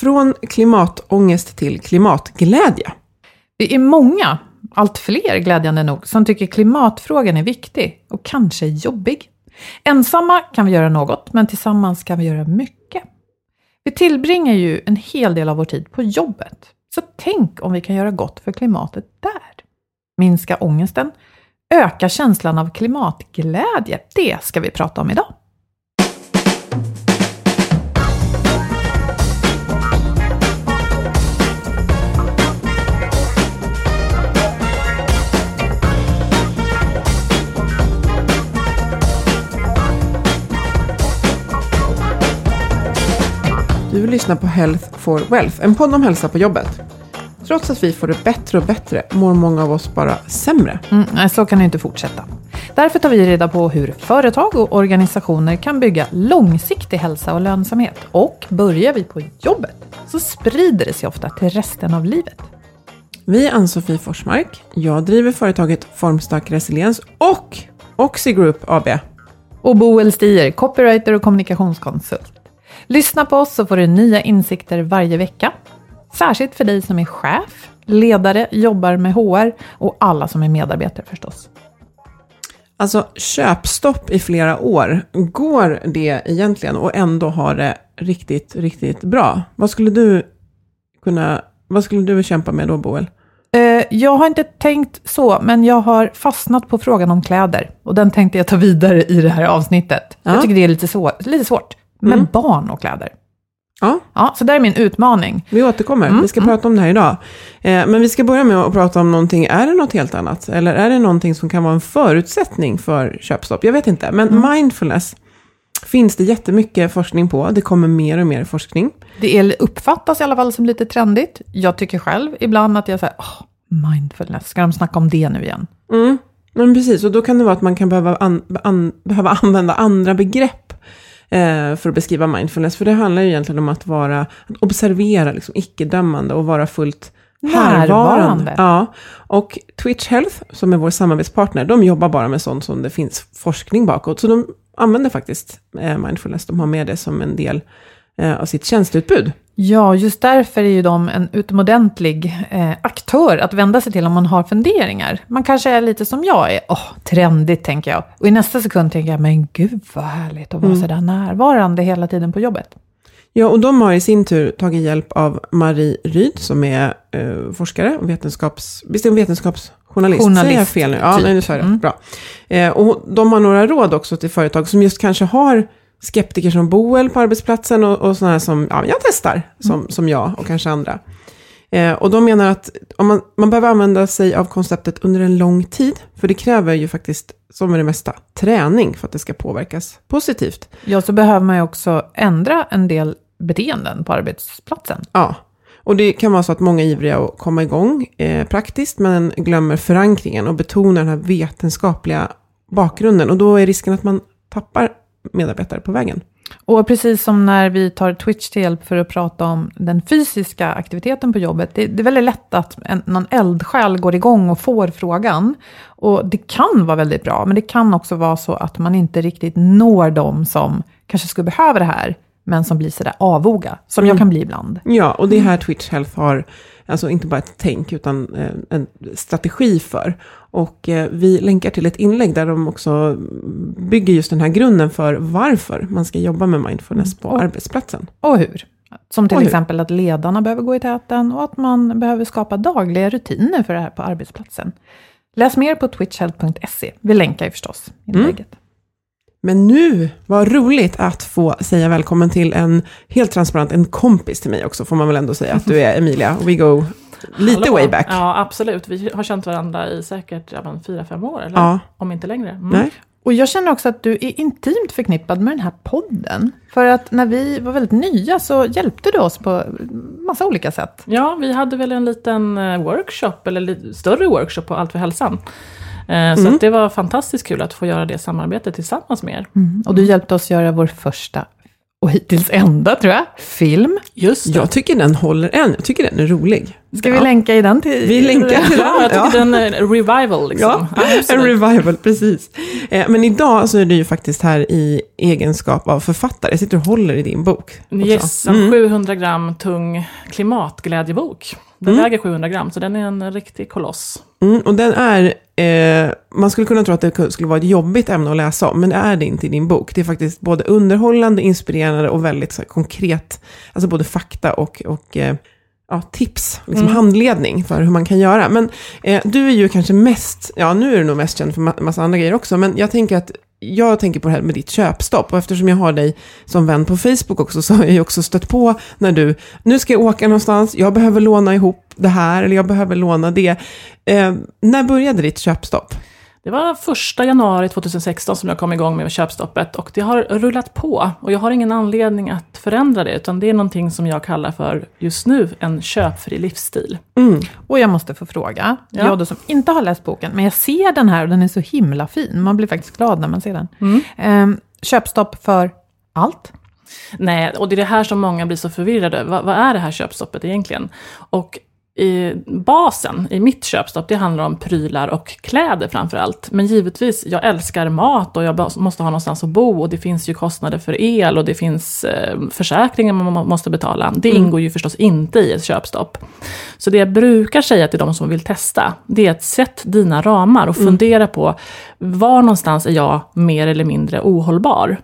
Från klimatångest till klimatglädje. Det är många, allt fler glädjande nog, som tycker klimatfrågan är viktig och kanske jobbig. Ensamma kan vi göra något, men tillsammans kan vi göra mycket. Vi tillbringar ju en hel del av vår tid på jobbet. Så tänk om vi kan göra gott för klimatet där. Minska ångesten, öka känslan av klimatglädje. Det ska vi prata om idag. Du lyssnar på Health for Wealth, en podd om hälsa på jobbet. Trots att vi får det bättre och bättre mår många av oss bara sämre. Mm, så kan det inte fortsätta. Därför tar vi reda på hur företag och organisationer kan bygga långsiktig hälsa och lönsamhet. Och börjar vi på jobbet så sprider det sig ofta till resten av livet. Vi är Ann-Sofie Forsmark. Jag driver företaget Formstark Resiliens och Oxy Group AB. Och Boel Stier, copywriter och kommunikationskonsult. Lyssna på oss så får du nya insikter varje vecka. Särskilt för dig som är chef, ledare, jobbar med HR och alla som är medarbetare förstås. Alltså köpstopp i flera år. Går det egentligen och ändå ha det riktigt, riktigt bra? Vad skulle du kunna, vad skulle du kämpa med då Boel? Eh, Jag har inte tänkt så, men jag har fastnat på frågan om kläder. Och den tänkte jag ta vidare i det här avsnittet. Ja. Jag tycker det är lite, så, lite svårt. Men Mm. barn och kläder. Ja, Ja, så där är min utmaning. vi återkommer. Mm, Vi ska prata om det här idag. Eh, men vi ska börja med att prata om någonting. Är det något helt annat? Eller är det någonting som kan vara en förutsättning för köpstopp? Jag vet inte. Men Mm. mindfulness finns det jättemycket forskning på. Det kommer mer och mer forskning. Det är, uppfattas i alla fall som lite trendigt. Jag tycker själv ibland att jag säger, oh, mindfulness, ska de snacka om det nu igen? Mm. Men precis, och då kan det vara att man kan behöva, an, an, behöva använda andra begrepp för att beskriva mindfulness. För det handlar ju egentligen om att vara, att observera, liksom, icke-dömande och vara fullt Närvarande. närvarande. Ja, och Twitch Health, som är vår samarbetspartner, de jobbar bara med sånt som det finns forskning bakåt. Så de använder faktiskt eh, mindfulness, de har med det som en del eh, av sitt tjänsteutbud. Ja, just därför är ju de en utomordentlig eh, aktör att vända sig till om man har funderingar. Man kanske är lite som jag är, åh, trendigt tänker jag. Och i nästa sekund tänker jag, men gud vad härligt att vara Mm. sådär närvarande hela tiden på jobbet. Ja, och de har i sin tur tagit hjälp av Marie Ryd som är eh, forskare och vetenskaps, visst är hon vetenskapsjournalist? Journalist, Säger jag fel nu? Ja, typ. nej, nu sa jag rätt. Mm. Bra. Eh, och de har några råd också till företag som just kanske har skeptiker som Boel på arbetsplatsen och, och sådana som, ja, jag testar, som, som jag och kanske andra. Eh, och de menar att om man, man behöver använda sig av konceptet under en lång tid, för det kräver ju faktiskt, som med det mesta, träning för att det ska påverkas positivt. Ja, så behöver man ju också ändra en del beteenden på arbetsplatsen. Ja, och det kan vara så att många är ivriga att komma igång eh, praktiskt, men glömmer förankringen och betonar den här vetenskapliga bakgrunden. Och då är risken att man tappar medarbetare på vägen. Och precis som när vi tar Twitch till hjälp för att prata om den fysiska aktiviteten på jobbet, det, det är väldigt lätt att en, någon eldsjäl går igång och får frågan. Och det kan vara väldigt bra, men det kan också vara så att man inte riktigt når dem som kanske skulle behöva det här, men som blir sådär avoga, som jag kan bli ibland. Ja, och det är här Twitch Health har, alltså inte bara ett tänk, utan eh, en strategi för. Och eh, vi länkar till ett inlägg där de också bygger just den här grunden för varför man ska jobba med mindfulness på Och- arbetsplatsen. Och hur? Som till Och hur? exempel att ledarna behöver gå i täten och att man behöver skapa dagliga rutiner för det här på arbetsplatsen. Läs mer på twitchhealth.se. Vi länkar ju förstås inlägget. Men nu, vad roligt att få säga välkommen till en, helt transparent, en kompis till mig också, får man väl ändå säga att du är Emilia. We go lite Hallå. way back. Ja, absolut. Vi har känt varandra i säkert ja, men fyra, fem år, eller? Ja. Om inte längre. Mm. Nej? Och jag känner också att du är intimt förknippad med den här podden. För att när vi var väldigt nya så hjälpte du oss på massa olika sätt. Ja, vi hade väl en liten eh, workshop, eller lite större workshop på Allt för hälsan. Eh, Så att det var fantastiskt kul att få göra det samarbetet tillsammans med er. Och du hjälpte oss göra vår första, och hittills enda tror jag, film. Just det. Jag tycker den håller än, jag tycker den är rolig. Ska vi länka i den till... Vi länkar till Ja, jag den. tycker den är en revival liksom. Ja, en revival, precis. Eh, Men idag så är du ju faktiskt här i egenskap av författare. Jag sitter och håller i din bok. också. Yes, en 700 gram tung klimatglädjebok. Den väger 700 gram, så den är en riktig koloss. Mm, och den är, eh, man skulle kunna tro att det skulle vara ett jobbigt ämne att läsa om, men det är det inte i din bok. Det är faktiskt både underhållande, inspirerande och väldigt så här, konkret, alltså både fakta och, och eh, ja, tips, liksom handledning för hur man kan göra. Men eh, du är ju kanske mest, ja nu är du nog mest känd för ma- massa andra grejer också, men jag tänker att jag tänker på det här med ditt köpstopp och eftersom jag har dig som vän på Facebook också så har jag ju också stött på när du, nu ska jag åka någonstans, jag behöver låna ihop det här eller jag behöver låna det. Eh, när började ditt köpstopp? Det var första januari 2016 som jag kom igång med köpstoppet och det har rullat på. Och jag har ingen anledning att förändra det, utan det är någonting som jag kallar för just nu en köpfri livsstil. Och jag måste få fråga, Ja. jag då som inte har läst boken, men jag ser den här och den är så himla fin. Man blir faktiskt glad när man ser den. Ehm, köpstopp för allt? Nej, och det är det här som många blir så förvirrade. Vad, vad är det här köpstoppet egentligen? Och i basen i mitt köpstopp, det handlar om prylar och kläder framför allt. Men givetvis, jag älskar mat och jag måste ha någonstans att bo och det finns ju kostnader för el och det finns eh, försäkringar man må- måste betala. Det ingår ju förstås inte i ett köpstopp. Så det jag brukar säga till de som vill testa, det är att sätt dina ramar och fundera på var någonstans är jag mer eller mindre ohållbar?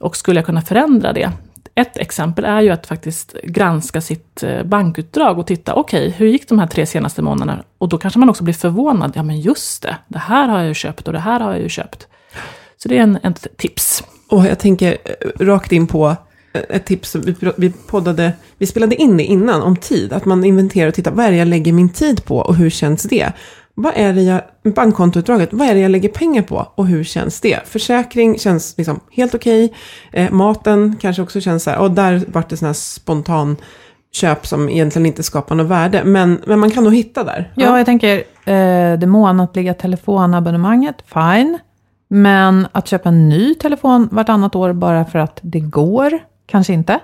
Och skulle jag kunna förändra det? Ett exempel är ju att faktiskt granska sitt eh, bankutdrag och titta, okej, hur gick de här tre senaste månaderna? Och då kanske man också blir förvånad, ja men just det, det här har jag ju köpt och det här har jag ju köpt. Så det är en, ett tips. Och jag tänker eh, rakt in på eh, ett tips, som vi poddade, vi spelade in det innan om tid, att man inventerar och tittar, vad är det jag lägger min tid på och hur känns det? Vad är det jag, bankkontoutdraget, vad är det jag lägger pengar på och hur känns det? Försäkring känns liksom helt okej, eh, maten kanske också känns så här, och där vart det sån här spontan köp som egentligen inte skapar något värde, men, men man kan nog hitta där. Ja, jag tänker eh, det månatliga telefonabonnemanget, fine. Men att köpa en ny telefon vartannat år bara för att det går, kanske inte.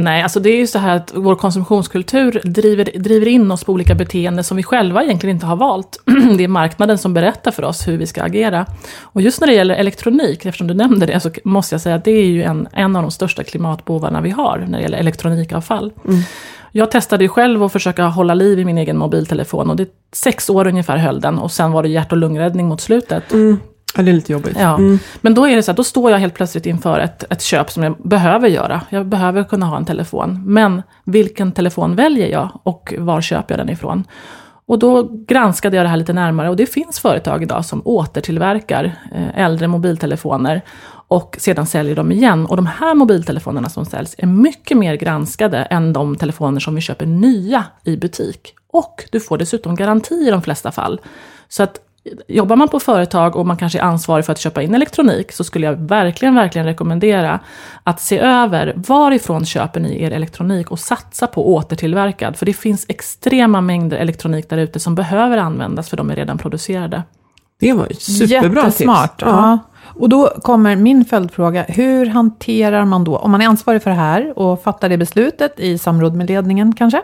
Nej, alltså det är ju så här att vår konsumtionskultur driver, driver in oss på olika beteenden som vi själva egentligen inte har valt. Det är marknaden som berättar för oss hur vi ska agera. Och just när det gäller elektronik, eftersom du nämnde det, så måste jag säga att det är ju en, en av de största klimatbovarna vi har när det gäller elektronikavfall. Jag testade ju själv att försöka hålla liv i min egen mobiltelefon och det sex år ungefär höll den och sen var det hjärt och lungräddning mot slutet. Ja, det är lite jobbigt. Ja. Mm. Men då är det så här, då står jag helt plötsligt inför ett, ett köp som jag behöver göra. Jag behöver kunna ha en telefon. Men vilken telefon väljer jag och var köper jag den ifrån? Och då granskade jag det här lite närmare och det finns företag idag som återtillverkar eh, äldre mobiltelefoner och sedan säljer dem igen. Och de här mobiltelefonerna som säljs är mycket mer granskade än de telefoner som vi köper nya i butik. Och du får dessutom garanti i de flesta fall. Så att jobbar man på företag och man kanske är ansvarig för att köpa in elektronik så skulle jag verkligen, verkligen rekommendera att se över varifrån köper ni er elektronik och satsa på återtillverkad. För det finns extrema mängder elektronik där ute som behöver användas för de är redan producerade. Det var ett superbra Jättesmart. tips. Ja. Och då kommer min följdfråga, hur hanterar man då, om man är ansvarig för det här och fattar det beslutet i samråd med ledningen kanske,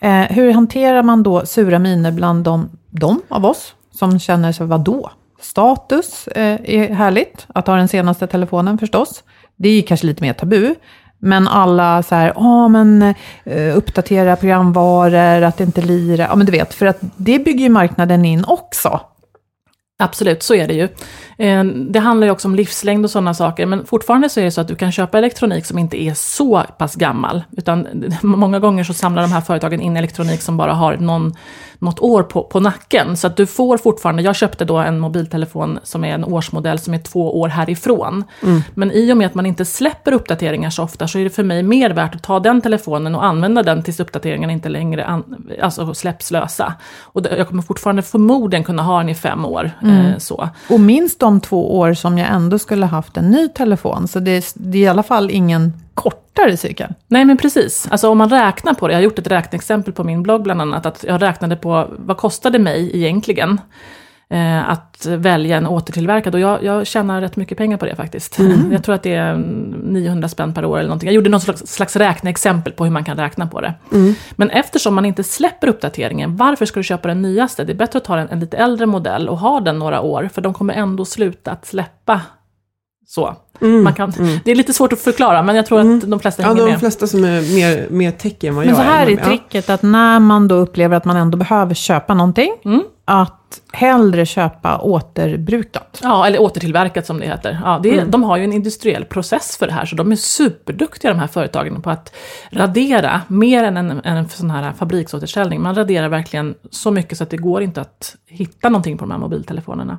eh, hur hanterar man då sura miner bland de, de av oss som känner sig, vadå? Status eh, är härligt, att ha den senaste telefonen förstås. Det är kanske lite mer tabu. Men alla så här, ja men eh, uppdatera programvaror, att det inte lirar. Ja men du vet, för att det bygger ju marknaden in också. Absolut, så är det ju. Eh, det handlar ju också om livslängd och sådana saker, men fortfarande så är det så att du kan köpa elektronik som inte är så pass gammal. Utan många gånger så samlar de här företagen in elektronik som bara har någon, något år på, på nacken. Så att du får fortfarande, jag köpte då en mobiltelefon som är en årsmodell som är två år härifrån. Men i och med att man inte släpper uppdateringar så ofta så är det för mig mer värt att ta den telefonen och använda den tills uppdateringarna inte längre an, alltså släpps lösa. Och jag kommer fortfarande förmodligen kunna ha den i fem år. Eh, så. Och minst de två år som jag ändå skulle haft en ny telefon. Så det det är i alla fall ingen kortare cykel. Nej men precis, alltså om man räknar på det, jag har gjort ett räkneexempel på min blogg bland annat, att jag räknade på vad kostade mig egentligen eh, att välja en återtillverkad och jag, jag tjänar rätt mycket pengar på det faktiskt. Jag tror att det är 900 spänn per år eller någonting. Jag gjorde något slags, slags räkneexempel på hur man kan räkna på det. Men eftersom man inte släpper uppdateringen, varför ska du köpa den nyaste? Det är bättre att ta en, en lite äldre modell och ha den några år, för de kommer ändå sluta att släppa så. Man kan, Det är lite svårt att förklara, men jag tror att de flesta Ja, hänger de med. flesta som är mer, mer tech än vad Men jag så här är. är tricket att när man då upplever att man ändå behöver köpa någonting, att hellre köpa återbrukat. Ja, eller återtillverkat som det heter. Ja, det är, De har ju en industriell process för det här, så de är superduktiga de här företagen på att radera, mer än en, en sån här fabriksåterställning. Man raderar verkligen så mycket så att det går inte att hitta någonting på de här mobiltelefonerna.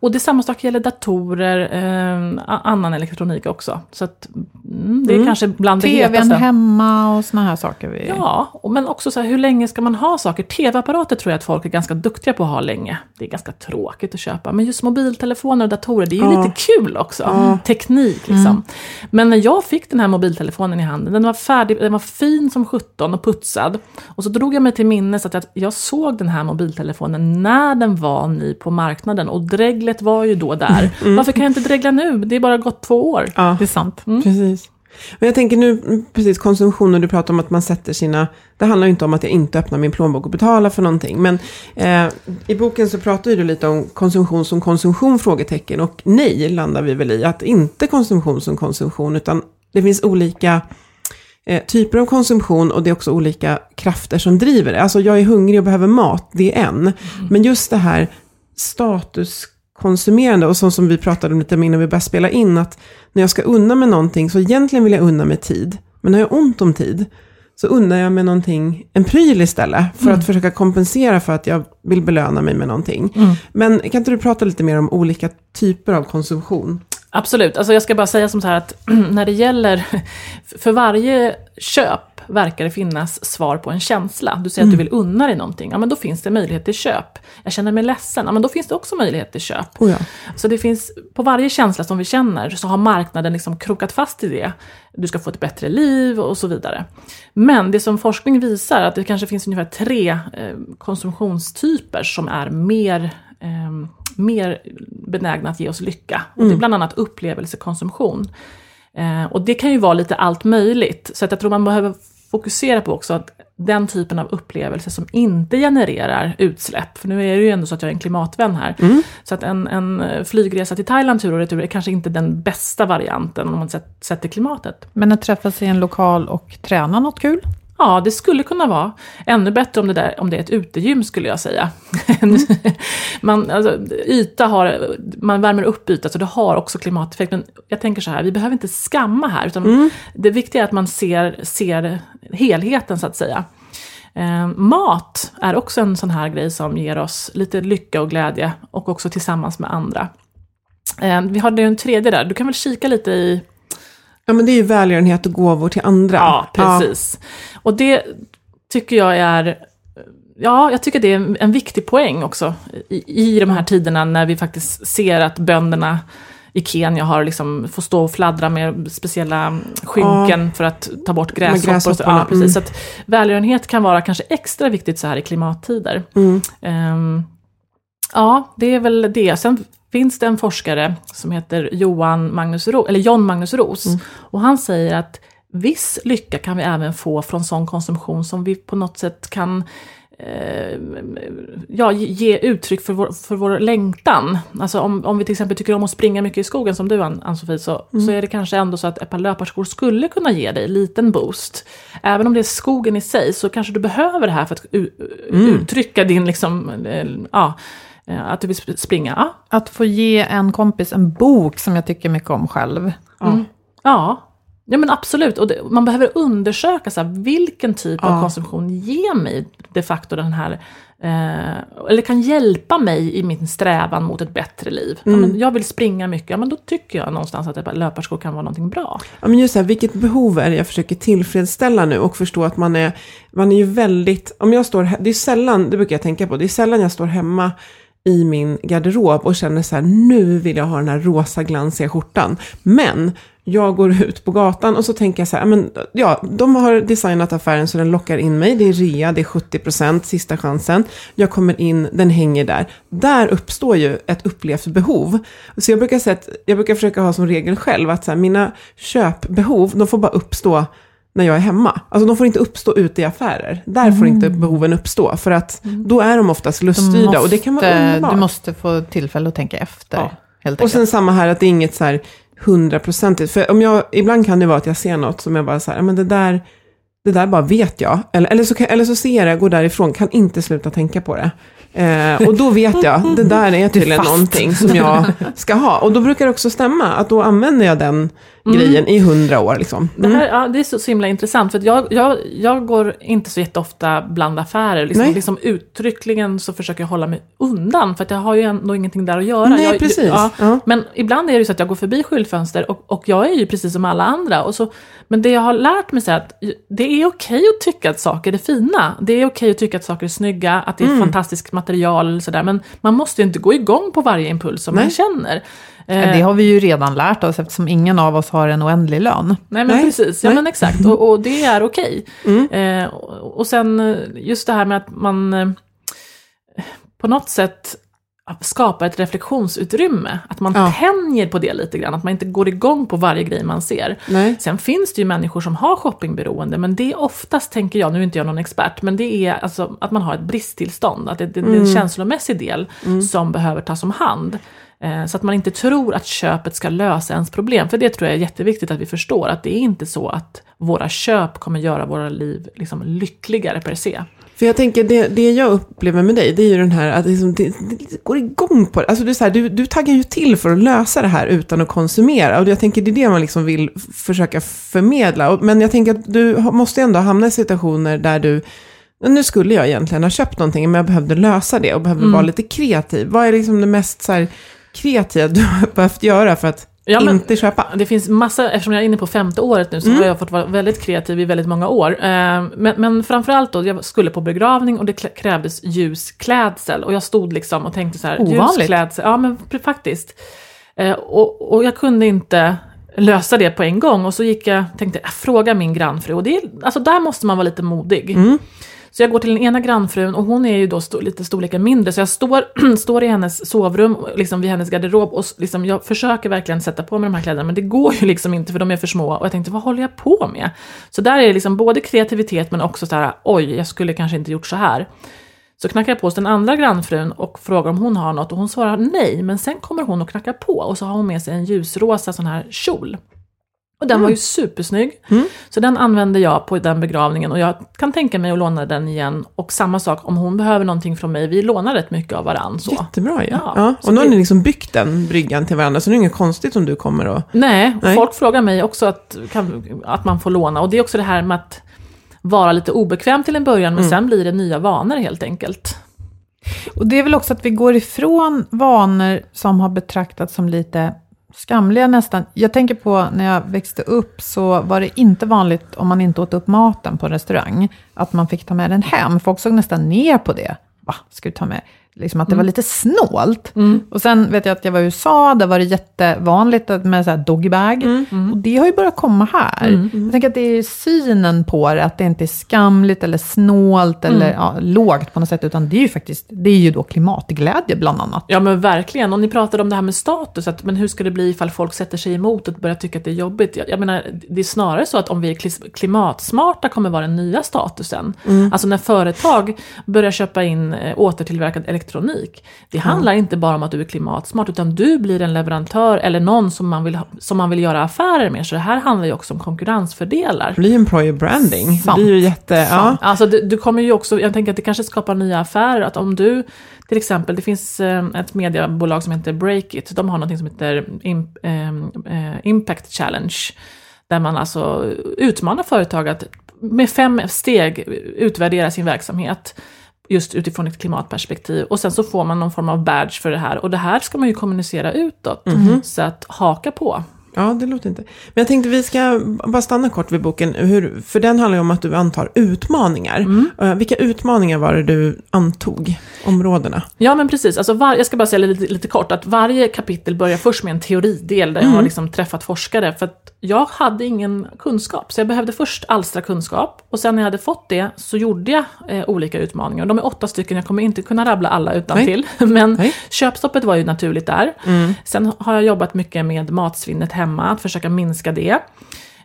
Och det samma sak gäller datorer, eh, annan elektronik också. Så att, mm, det är kanske bland det TVn hemma och såna här saker. Vi... Ja, men också så här, hur länge ska man ha saker? TV-apparater tror jag att folk är ganska duktiga på att ha länge. Det är ganska tråkigt att köpa. Men just mobiltelefoner och datorer, det är ju Ja. lite kul också. Teknik liksom. Men när jag fick den här mobiltelefonen i handen, den var färdig, den var fin som 17 och putsad. Och så drog jag mig till minnes att jag, jag såg den här mobiltelefonen när den var ny på marknaden. Och dreglet var ju då där. Varför kan jag inte dregla nu? Det är bara gått två år. Ja, Det är sant. precis. Men jag tänker nu, mm, precis konsumtion, och du pratar om att man sätter sina... Det handlar ju inte om att jag inte öppnar min plånbok och betalar för någonting. Men eh, i boken så pratar ju du lite om konsumtion som konsumtion, frågetecken. Och nej, landar vi väl i. Att inte konsumtion som konsumtion, utan det finns olika eh, typer av konsumtion och det är också olika krafter som driver det. Alltså jag är hungrig och behöver mat, det är en. Men just det här statuskonsumerande och så som vi pratade om lite innan vi började spela in, att när jag ska unna mig någonting så egentligen vill jag unna mig tid. Men när jag har ont om tid så unnar jag mig någonting, en pryl istället, för att försöka kompensera för att jag vill belöna mig med någonting. Men kan inte du prata lite mer om olika typer av konsumtion? Absolut, alltså jag ska bara säga som så här att när det gäller, för varje köp verkar det finnas svar på en känsla. Du säger att du vill unna dig någonting, ja men då finns det möjlighet till köp. Jag känner mig ledsen, ja men då finns det också möjlighet till köp. Oh ja. Så det finns, på varje känsla som vi känner så har marknaden liksom krokat fast i det. Du ska få ett bättre liv och så vidare. Men det som forskning visar att det kanske finns ungefär tre eh, konsumtionstyper som är mer, eh, mer benägna att ge oss lycka. Och det är bland annat upplevelsekonsumtion. Eh, och det kan ju vara lite allt möjligt. Så att jag tror man behöver fokusera på också att den typen av upplevelse som inte genererar utsläpp, för nu är det ju ändå så att jag är en klimatvän här, så att en, en flygresa till Thailand tur och retur är kanske inte den bästa varianten om man sätter klimatet. Men att träffas i en lokal och träna något kul? Ja, det skulle kunna vara. Ännu bättre om det, där, om det är ett utegym skulle jag säga. man, alltså, yta har, man värmer upp yta så det har också klimateffekt. Men jag tänker så här, vi behöver inte skamma här. Utan Det viktiga är att man ser, ser helheten så att säga. Eh, mat är också en sån här grej som ger oss lite lycka och glädje och också tillsammans med andra. Eh, vi har en tredje där, du kan väl kika lite i Ja, men det är ju välgörenhet och gåvor till andra. Ja, precis. Och det tycker jag är, ja, jag tycker det är en, viktig poäng också i, i de här tiderna när vi faktiskt ser att bönderna i Kenya har liksom, får stå och fladdra med speciella skynken för att ta bort gräshoppor. och så. Ja, precis. mm. Så att välgörenhet kan vara kanske extra viktigt så här i klimattider. Mm. Ehm, ja, det är väl det. Sen finns det en forskare som heter Johan Magnus Ro, eller John Magnus Ros. Mm. Och han säger att viss lycka kan vi även få från sån konsumtion som vi på något sätt kan eh, ja, ge- uttryck för vår, för vår längtan. Alltså om, om vi till exempel tycker om att springa mycket i skogen som du Ann- Ann-Sofie, så, så är det kanske ändå så att ett par löparskor skulle kunna ge dig en liten boost. Även om det är skogen i sig så kanske du behöver det här för att u- uttrycka din, liksom, eh, ja, att du vill sp- springa. Att få ge en kompis en bok som jag tycker mycket om själv. Ja, ja men absolut. Och det, man behöver undersöka så här, vilken typ av Ja. konsumtion ger mig de facto den här, eh, eller kan hjälpa mig i min strävan mot ett bättre liv. Ja, men jag vill springa mycket, ja, men då tycker jag någonstans att löparskor kan vara någonting bra. Ja, men just så här, vilket behov är det jag försöker tillfredsställa nu och förstå att man är, man är ju väldigt, om jag står, det är sällan, det brukar jag tänka på, det är sällan jag står hemma i min garderob och känner så här, nu vill jag ha den här rosa glansiga skjortan. Men jag går ut på gatan och så tänker jag så här, "Ja, men, ja, de har designat affären så den lockar in mig, det är rea, det är 70%, sista chansen. Jag kommer in, den hänger där. Där uppstår ju ett upplevt behov. Så jag brukar, säga att, jag brukar försöka ha som regel själv att så här, mina köpbehov, de får bara uppstå när jag är hemma. Alltså de får inte uppstå ute i affärer. Där får inte behoven uppstå. För att då är de oftast luststyrda och det kan vara underbart. du måste få tillfälle att tänka efter. Ja. Och enkelt. sen samma här, att det är inget så här hundraprocentigt. För om jag, ibland kan det vara att jag ser något som jag bara så här, "Ja, men det där, det där bara vet jag. Eller, eller, så, kan, eller så ser jag går därifrån, kan inte sluta tänka på det. Eh, och då vet jag, det där är tydligen någonting som jag ska ha. Och då brukar det också stämma, att då använder jag den grejen i hundra år. Liksom. Det, Mm. här, ja, det är så, så himla intressant, för jag, jag, jag går inte så jätteofta bland affärer. Liksom, Nej. liksom uttryckligen så försöker jag hålla mig undan, för att jag har ju ändå ingenting där att göra. Nej, jag, precis. Ja, Ja. Men ibland är det ju så att jag går förbi skyltfönster och, och jag är ju precis som alla andra. Och så, men det jag har lärt mig är att det är okej att tycka att saker är fina. Det är okej att tycka att saker är snygga, att det är Mm. fantastiskt material sådär. Men man måste ju inte gå igång på varje impuls som man Nej. känner. Eh, Det har vi ju redan lärt oss eftersom ingen av oss har en oändlig lön. Nej men Nej, precis, ja nej. Mm. men exakt. Och, och det är okej. Eh, och, och sen eh, just det här med att man på något sätt skapar ett reflektionsutrymme. Att man Ja. tänjer på det lite grann, att man inte går igång på varje grej man ser. Nej. Sen finns det ju människor som har shoppingberoende, men det är oftast, tänker jag, nu är inte jag någon expert, men det är alltså att man har ett bristtillstånd, att det, det, det är en känslomässig del som behöver tas om hand. Eh, Så att man inte tror att köpet ska lösa ens problem, för det tror jag är jätteviktigt att vi förstår, att det är inte så att våra köp kommer göra våra liv liksom lyckligare per se. För jag tänker, det, det jag upplever med dig, det är ju den här att det, liksom, det, det går igång på det. Alltså du, är så här, du, du taggar ju till för att lösa det här utan att konsumera. Och jag tänker, det är det man liksom vill försöka förmedla. Men jag tänker att du måste ändå hamna i situationer där du, nu skulle jag egentligen ha köpt någonting, men jag behövde lösa det och behövde vara lite kreativ. Vad är liksom det mest så här, kreativa du har behövt göra för att Ja, men- inte köpa? Det finns massa, eftersom jag är inne på femte året nu, så har jag fått vara väldigt kreativ i väldigt många år. Eh, Men, men framförallt då, jag skulle på begravning och det krävdes ljus klädsel. Och jag stod liksom och tänkte så här, Ovanligt. ljus klädsel, ja men faktiskt. Eh, Och, och jag kunde inte lösa det på en gång. Och så gick jag, tänkte, jag fråga min grannfru. Och det, är- alltså där måste man vara lite modig. Så jag går till den ena grannfrun och hon är ju då st lite storleken mindre. Så jag står, står i hennes sovrum, liksom vid hennes garderob och liksom, jag försöker verkligen sätta på mig de här kläderna. Men det går ju liksom inte för de är för små. Och jag tänkte, vad håller jag på med? Så där är det liksom både kreativitet men också så här, oj, jag skulle kanske inte gjort så här. Så knackar jag på hos den andra grannfrun och frågar om hon har något och hon svarar nej. Men sen kommer hon och knackar på och så har hon med sig en ljusrosa sån här kjol. Och den var ju supersnygg. Så den använde jag på den begravningen och jag kan tänka mig att låna den igen. Och samma sak om hon behöver någonting från mig. Vi lånar rätt mycket av varann. Så. Jättebra. Ja, Ja, så Och nu har ni liksom byggt den bryggan till varandra, så det är inget konstigt om du kommer och... Nej, Nej. folk frågar mig också att, kan, att man får låna. Och det är också det här med att vara lite obekväm till en början, men sen blir det nya vanor helt enkelt. Och det är väl också att vi går ifrån vanor som har betraktats som lite skamliga nästan. Jag tänker på när jag växte upp så var det inte vanligt om man inte åt upp maten på en restaurang, att man fick ta med den hem. Folk såg nästan ner på det. Va, ska du ta med? Liksom att det var lite snålt. Och sen vet jag att jag var i USA, där var det jättevanligt att- med så här doggybag. Och det har ju börjat komma här. Jag tänker att det är synen på det, att det inte är skamligt eller snålt eller ja, lågt på något sätt, utan det är ju faktiskt, det är ju då klimatglädje bland annat. Ja men verkligen, och ni pratade om det här med status, att, men hur ska det bli ifall folk sätter sig emot och börjar tycka att det är jobbigt? Jag, jag menar, det är snarare så att om vi är klimatsmarta kommer vara den nya statusen. Alltså när företag börjar köpa in eh, återtillverkad elektronik, det handlar inte bara om att du är klimatsmart, utan du blir en leverantör eller någon som man vill, som man vill göra affärer med. Så det här handlar ju också om konkurrensfördelar. Ju employer branding. Sant. Det blir ju jätte... Ja. Alltså du, du kommer ju också, jag tänker att det kanske skapar nya affärer, att om du till exempel, det finns eh, ett mediebolag som heter Breakit, de har något som heter Im, eh, eh, Impact Challenge, där man alltså utmanar företag att med fem steg utvärdera sin verksamhet just utifrån ett klimatperspektiv. Och sen så får man någon form av badge för det här. Och det här ska man ju kommunicera utåt. Så att haka på. Ja, det låter inte. Men jag tänkte vi ska bara stanna kort vid boken, hur, för den handlar ju om att du antar utmaningar. Eh, vilka utmaningar var det du antog, områdena? Ja men precis, alltså var, jag ska bara säga lite, lite kort att varje kapitel börjar först med en teoridel där jag har liksom träffat forskare. För att jag hade ingen kunskap, så jag behövde först alstra kunskap. Och sen när jag hade fått det så gjorde jag eh, olika utmaningar. De är åtta stycken, jag kommer inte kunna rabbla alla utan till. Men Nej. köpstoppet var ju naturligt där. Sen har jag jobbat mycket med matsvinnet hemma, att försöka minska det.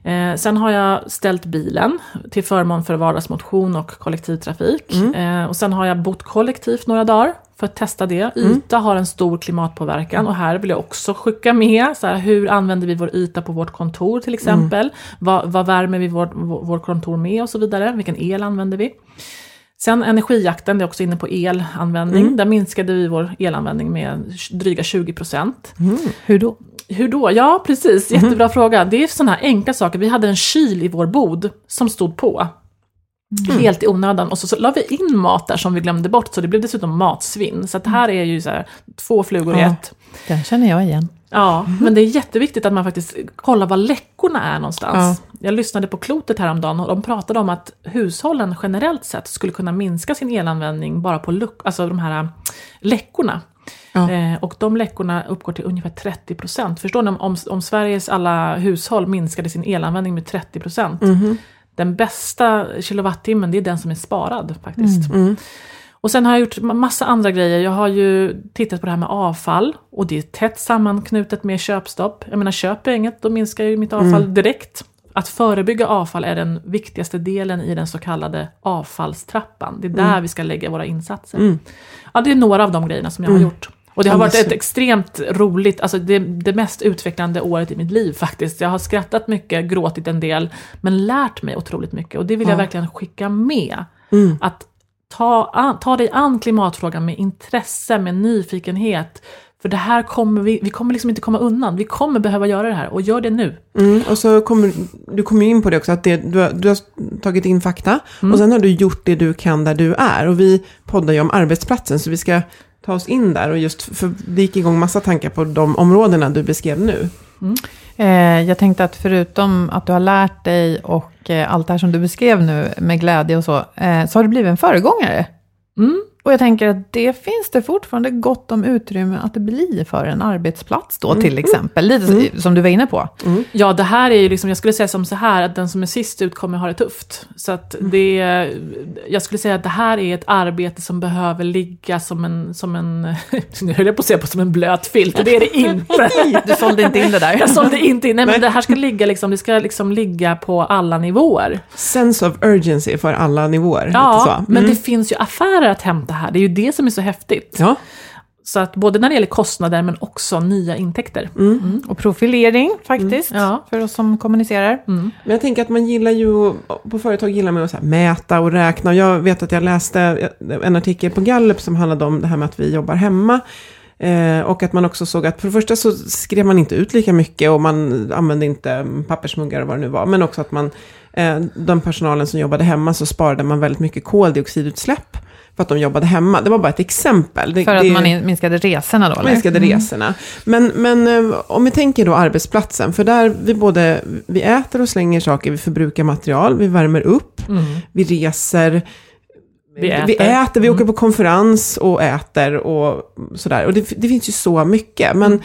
Eh, sen har jag ställt bilen till förmån för vardagsmotion och kollektivtrafik. Eh, och sen har jag bott kollektivt några dagar för att testa det. Yta har en stor klimatpåverkan och här vill jag också skicka med, så här, hur använder vi vår yta på vårt kontor till exempel? Vad, vad värmer vi vårt vår, kontor med och så vidare? Vilken el använder vi? Sen energijakten, det är också inne på elanvändning. Där minskade vi vår elanvändning med dryga 20 procent. Hur då? Hur då? Ja, precis. Jättebra fråga. Det är sådana här enkla saker. Vi hade en kyl i vår bod som stod på. Helt i onödan. Och så, så la vi in mat där som vi glömde bort, så det blev dessutom matsvinn. Så att här är ju så här, två flugor i Ja. ett. Den känner jag igen. Ja, men det är jätteviktigt att man faktiskt kollar var läckorna är någonstans. Jag lyssnade på Klotet häromdagen och de pratade om att hushållen generellt sett skulle kunna minska sin elanvändning bara på luck, alltså de här äh, läckorna. Ja. Eh, och de läckorna uppgår till ungefär 30 procent. Förstår ni om, om, om Sveriges alla hushåll minskade sin elanvändning med 30 procent? Den bästa kilowattimmen, det är den som är sparad faktiskt. Och sen har jag gjort ma- massa andra grejer. Jag har ju tittat på det här med avfall och det är tätt sammanknutet med köpstopp. Jag menar, köper jag inget, då minskar ju mitt avfall direkt. Att förebygga avfall är den viktigaste delen i den så kallade avfallstrappan. Det är där vi ska lägga våra insatser. Ja, det är några av de grejerna som jag har gjort. Och det har varit ett extremt roligt, alltså det, det mest utvecklande året i mitt liv faktiskt. Jag har skrattat mycket, gråtit en del, men lärt mig otroligt mycket. Och det vill jag verkligen skicka med. Att ta, an, ta dig an klimatfrågan med intresse, med nyfikenhet. För det här kommer vi, vi kommer liksom inte komma undan. Vi kommer behöva göra det här och gör det nu. Mm, och så kommer du kommer in på det också, att det, du, har, du har tagit in fakta och sen har du gjort det du kan där du är. Och vi poddar ju om arbetsplatsen, så vi ska ta oss in där och just, för det gick igång massa tankar på de områdena du beskrev nu. Eh, jag tänkte att förutom att du har lärt dig och eh, allt det här som du beskrev nu med glädje och så, eh, så har du blivit en föregångare. Mm. Och jag tänker att det finns det fortfarande gott om utrymme att det blir för en arbetsplats då till exempel. Lite så- som du var inne på. Ja, det här är ju liksom, jag skulle säga som så här, att den som är sist ut kommer ha det tufft. Så att det, jag skulle säga att det här är ett arbete som behöver ligga som en, som en, nu höll jag på att säga på som en blöt filt, och det är det inte. Du sålde inte in det där. Jag sålde inte in, nej men det här ska ligga liksom, det ska liksom ligga på alla nivåer. Sense of urgency för alla nivåer. lite Ja, så. Mm. men det finns ju affärer att hämta här, det är ju det som är så häftigt. Ja, Så att både när det gäller kostnader men också nya intäkter. Mm. Och profilering faktiskt, Ja. för oss som kommunicerar. Men jag tänker att man gillar ju, på företag gillar man att så här mäta och räkna. Jag vet att jag läste en artikel på Gallup som handlade om det här med att vi jobbar hemma. Eh, och att man också såg att för det första så skrev man inte ut lika mycket och man använde inte pappersmuggar och vad det nu var. Men också att man, eh, den personalen som jobbade hemma så sparade man väldigt mycket koldioxidutsläpp för att de jobbade hemma. Det var bara ett exempel. Det, För att det- man in- minskade resorna då? eller? minskade resorna. Men, men eh, om vi tänker då arbetsplatsen, för där vi både, vi äter och slänger saker, vi förbrukar material, vi värmer upp, vi reser, Vi äter. vi, äter, vi Mm. åker på konferens och äter och sådär. Och det, det finns ju så mycket. Men Mm.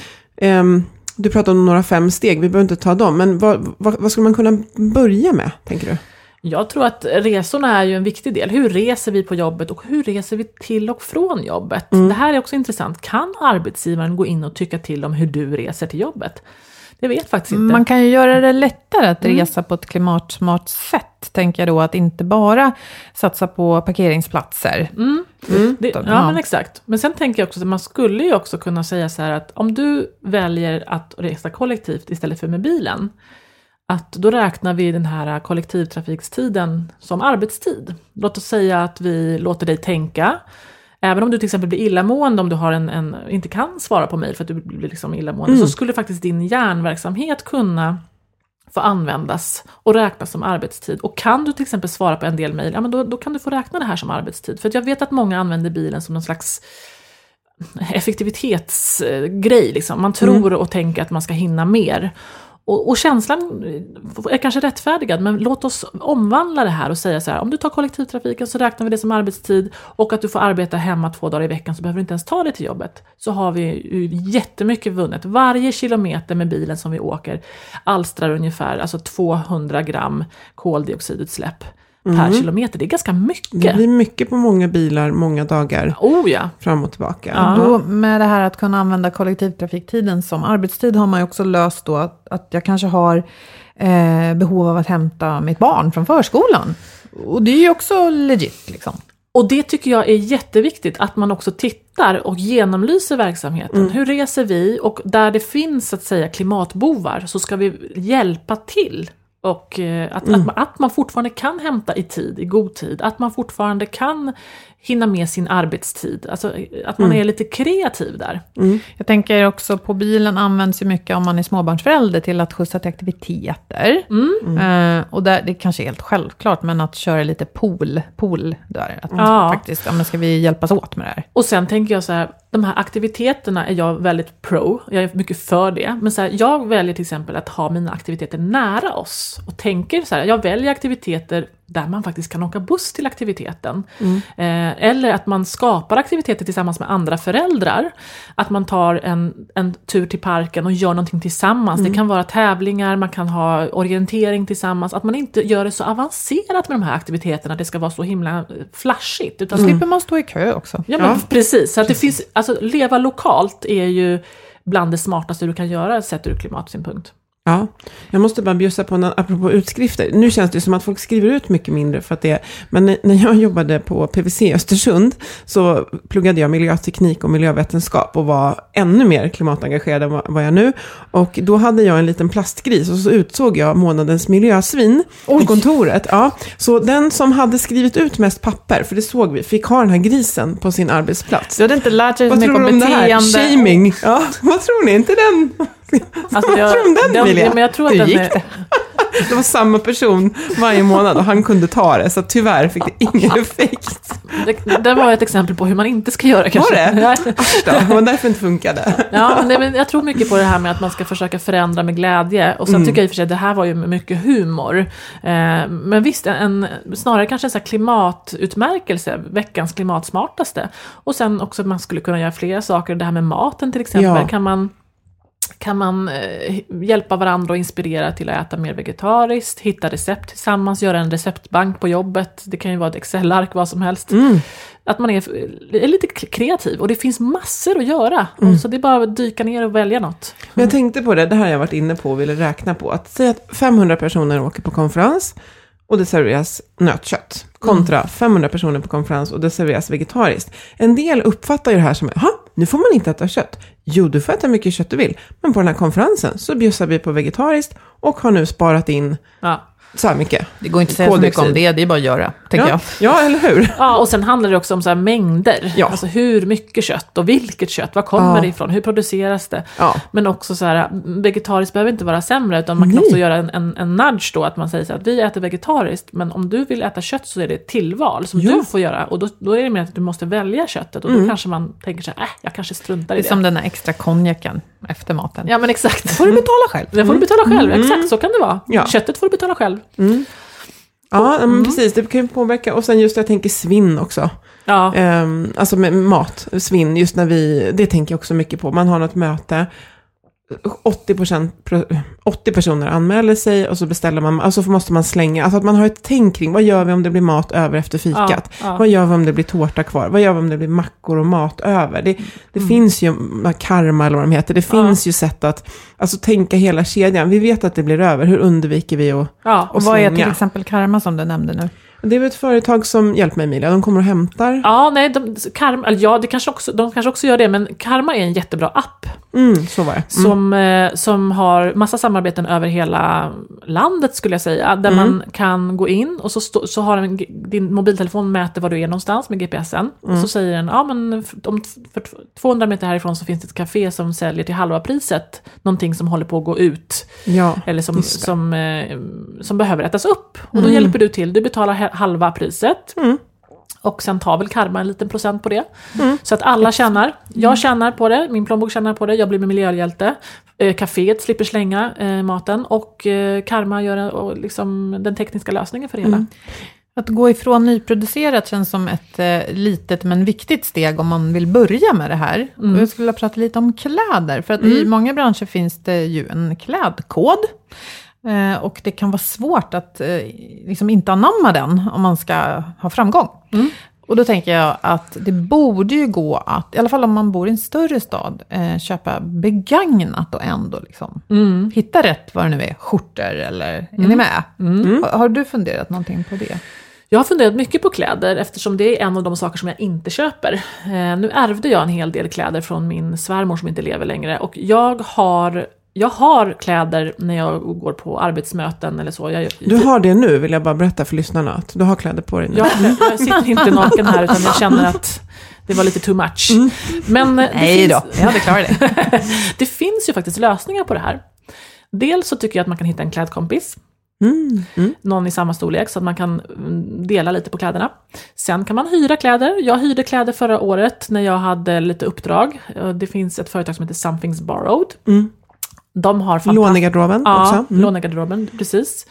ehm, du pratar om några fem steg, vi behöver inte ta dem. Men vad, vad, vad skulle man kunna börja med, tänker du? Jag tror att resorna är ju en viktig del. Hur reser vi på jobbet och hur reser vi till och från jobbet? Det här är också intressant. Kan arbetsgivaren gå in och tycka till om hur du reser till jobbet? Det vet faktiskt inte. Man kan ju göra det lättare att resa på ett klimatsmart sätt, tänker jag då, att inte bara satsa på parkeringsplatser. Det, ja, Ja. men exakt. Men sen tänker jag också att man skulle ju också kunna säga så här att om du väljer att resa kollektivt istället för med bilen, att då räknar vi den här kollektivtrafikstiden som arbetstid. Låt oss säga att vi låter dig tänka, även om du till exempel blir illamående om du har en, en, inte kan svara på mejl för att du blir liksom illamående, så skulle faktiskt din hjärnverksamhet kunna få användas och räknas som arbetstid. Och kan du till exempel svara på en del mejl, ja men då, då kan du få räkna det här som arbetstid. För jag vet att många använder bilen som någon slags effektivitetsgrej. Liksom. Man tror och tänker att man ska hinna mer. Och, och känslan är kanske rättfärdigad, men låt oss omvandla det här och säga så här, om du tar kollektivtrafiken så räknar vi det som arbetstid och att du får arbeta hemma två dagar i veckan så behöver du inte ens ta dig till jobbet. Så har vi ju jättemycket vunnet. Varje kilometer med bilen som vi åker alstrar ungefär alltså 200 gram koldioxidutsläpp per kilometer. Det är ganska Det mycket. blir mycket på många bilar, många dagar, Oh ja. fram och tillbaka. Ja. Då, med det här att kunna använda kollektivtrafiktiden som arbetstid har man ju också löst då att, att jag kanske har eh, behov av att hämta mitt barn från förskolan. Och det är ju också legit liksom. Och det tycker jag är jätteviktigt, att man också tittar och genomlyser verksamheten. Hur reser vi? Och där det finns så att säga klimatbovar så ska vi hjälpa till. Och eh, att, att, man, att man fortfarande kan hämta i tid, i god tid. Att man fortfarande kan hinna med sin arbetstid. Alltså att man är lite kreativ där. Jag tänker också på bilen används ju mycket om man är småbarnsförälder till att skjutsa till aktiviteter. Eh, och där, det kanske är helt självklart, men att köra lite pool, pool där. Att Ja. faktiskt, ja, men ska vi hjälpas åt med det här? Och sen tänker jag så här, de här aktiviteterna är jag väldigt pro, jag är mycket för det. Men så här, jag väljer till exempel att ha mina aktiviteter nära oss. Och tänker så här, jag väljer aktiviteter där man faktiskt kan åka buss till aktiviteten. Eh, eller att man skapar aktiviteter tillsammans med andra föräldrar. Att man tar en, en tur till parken och gör någonting tillsammans. Det kan vara tävlingar, man kan ha orientering tillsammans. Att man inte gör det så avancerat med de här aktiviteterna, det ska vara så himla eh, flashigt. Utan Slipper man stå i kö också. Ja, men precis. Så att det finns, alltså, leva lokalt är ju bland det smartaste du kan göra sett ur klimatsynpunkt. Ja, jag måste bara bjussa på en apropå utskrifter. Nu känns det som att folk skriver ut mycket mindre för att det Men när- jag jobbade på PVC Östersund så pluggade jag miljöteknik och miljövetenskap och var ännu mer klimatengagerad än vad vad jag är nu. Och då hade jag en liten plastgris och så utsåg jag månadens miljösvin på kontoret. Ja, så den som hade skrivit ut mest papper, för det såg vi, fick ha den här grisen på sin arbetsplats. Du hade inte lärt dig så Vad mycket tror om du om det här? beteende. Shaming. Ja, vad tror ni? Inte den? Alltså, Vad tror om den, ja, men jag tror att Hur den gick är, det? Det var samma person varje månad och han kunde ta det, så tyvärr fick det ingen effekt. det, det var ett exempel på hur man inte ska göra kanske. det? Ja. Asch då, det var därför det inte funkade. Ja, men det, men jag tror mycket på det här med att man ska försöka förändra med glädje. Och sen tycker jag i och för sig att det här var ju mycket humor. Eh, men visst, en, snarare kanske en sån här klimatutmärkelse, veckans klimatsmartaste. Och sen också att man skulle kunna göra flera saker, det här med maten till exempel. Ja. Kan man kan man eh, hjälpa varandra och inspirera till att äta mer vegetariskt, hitta recept tillsammans, göra en receptbank på jobbet. Det kan ju vara ett Excel-ark, vad som helst. Att man är, är lite kreativ och det finns massor att göra. Och Så det är bara att dyka ner och välja något. Men jag tänkte på det, det här har jag varit inne på och ville räkna på. Att säga att 500 personer åker på konferens och det serveras nötkött. Kontra 500 personer på konferens och det serveras vegetariskt. En del uppfattar ju det här som, jaha, nu får man inte äta kött. Jo, du får äta mycket kött du vill. Men på den här konferensen så bjussar vi på vegetariskt och har nu sparat in Ja så här mycket. Det går inte att säga så mycket om det, det är bara att göra, tänker Ja, jag. ja, eller hur? Ja, och sen handlar det också om så här mängder. Ja. Alltså hur mycket kött och vilket kött, var kommer Ja. det ifrån, hur produceras det? Ja. Men också så här, vegetariskt behöver inte vara sämre, utan man kan Nej. också göra en, en, en nudge då, att man säger så här, att vi äter vegetariskt, men om du vill äta kött så är det ett tillval som Ja. du får göra. Och då, då är det mer att du måste välja köttet, och då kanske man tänker så här, äh, jag kanske struntar Det i är det. som den här extra konjaken efter maten. Ja, men exakt. får du betala själv. Det får du betala själv, exakt så kan det vara. Ja. Köttet får du betala själv. Ja, Ja, men precis. Det kan ju påverka. Och sen just jag tänker svinn också. Ja. Ehm, alltså med mat, svinn, just när vi, det tänker jag också mycket på. Man har något möte, 80, 80 personer anmäler sig och så beställer man, alltså måste man slänga, alltså att man har ett tänk kring, vad gör vi om det blir mat över efter fikat? Ja, ja. Vad gör vi om det blir tårta kvar? Vad gör vi om det blir mackor och mat över? Det, det Mm. finns ju, karma eller vad de heter, det finns ju sätt att, alltså tänka hela kedjan. Vi vet att det blir över, hur undviker vi att Ja. Och vad är till exempel karma som du nämnde nu? Det är väl ett företag som, hjälp mig Emilia, de kommer och hämtar. Ja, nej, de, karma, ja det kanske också, de kanske också gör det, men Karma är en jättebra app Mm, så var det. Mm. som, eh, som har massa samarbeten över hela landet skulle jag säga. Där man kan gå in och så, stå, så har en, din mobiltelefon mäter var du är någonstans med GPSen. Och så säger den, ja men om, för 200 meter härifrån så finns det ett café som säljer till halva priset någonting som håller på att gå ut. Ja, Eller som, det. som, eh, som behöver ätas upp. Och då hjälper du till, du betalar halva priset. Och sen tar väl Karma en liten procent på det. Så att alla tjänar. Jag tjänar på det, min plånbok tjänar på det, jag blir miljöhjälte. Eh, Caféet slipper slänga eh, maten och eh, Karma gör och liksom den tekniska lösningen för det hela. Att gå ifrån nyproducerat känns som ett eh, litet men viktigt steg om man vill börja med det här. Och jag skulle vilja prata lite om kläder, för att i många branscher finns det ju en klädkod. Eh, och det kan vara svårt att eh, liksom inte anamma den om man ska ha framgång. Och då tänker jag att det borde ju gå att, i alla fall om man bor i en större stad, eh, köpa begagnat och ändå liksom hitta rätt vad det nu är, skjortor eller, är ni med? Har, har du funderat någonting på det? Jag har funderat mycket på kläder eftersom det är en av de saker som jag inte köper. Eh, nu ärvde jag en hel del kläder från min svärmor som inte lever längre och jag har, jag har kläder när jag går på arbetsmöten eller så. Jag, Du har det nu, vill jag bara berätta för lyssnarna. Att du har kläder på dig nu. jag, jag sitter inte naken här utan jag känner att det var lite too much. Men eh, Nej finns, då, jag hade klarat det. det finns ju faktiskt lösningar på det här. Dels så tycker jag att man kan hitta en klädkompis. Mm, mm. Någon i samma storlek så att man kan mm, dela lite på kläderna. Sen kan man hyra kläder. Jag hyrde kläder förra året när jag hade lite uppdrag. Eh, Det finns ett företag som heter Something's Borrowed. Mm. De har. Lånegarderoben Ja, också. Mm. lånegarderoben, precis.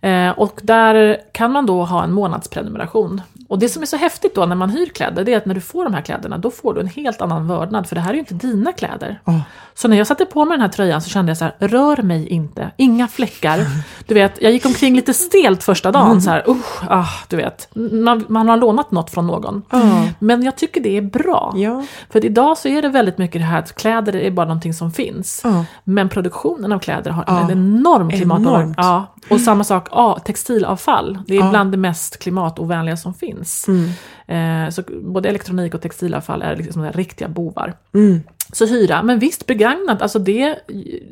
Eh, och där kan man då ha en månadsprenumeration. Och det som är så häftigt då när man hyr kläder, det är att när du får de här kläderna, då får du en helt annan vördnad, för det här är ju inte dina kläder. Ja. Så när jag satte på mig den här tröjan så kände jag så här, rör mig inte, inga fläckar. Du vet, jag gick omkring lite stelt första dagen, så här, usch, ah, du vet. Man, man har lånat något från någon. Ja. Men jag tycker det är bra. Ja. För idag så är det väldigt mycket det här att kläder är bara någonting som finns. Ja. Men produktionen av kläder har Ja. en enorm klimatpåverkan. Ja, och samma sak, ja, textilavfall. Det är bland det mest klimatovänliga som finns. Mm. Eh, så både elektronik och textilavfall är liksom riktiga bovar. Mm. Så hyra, men visst begagnat, alltså det,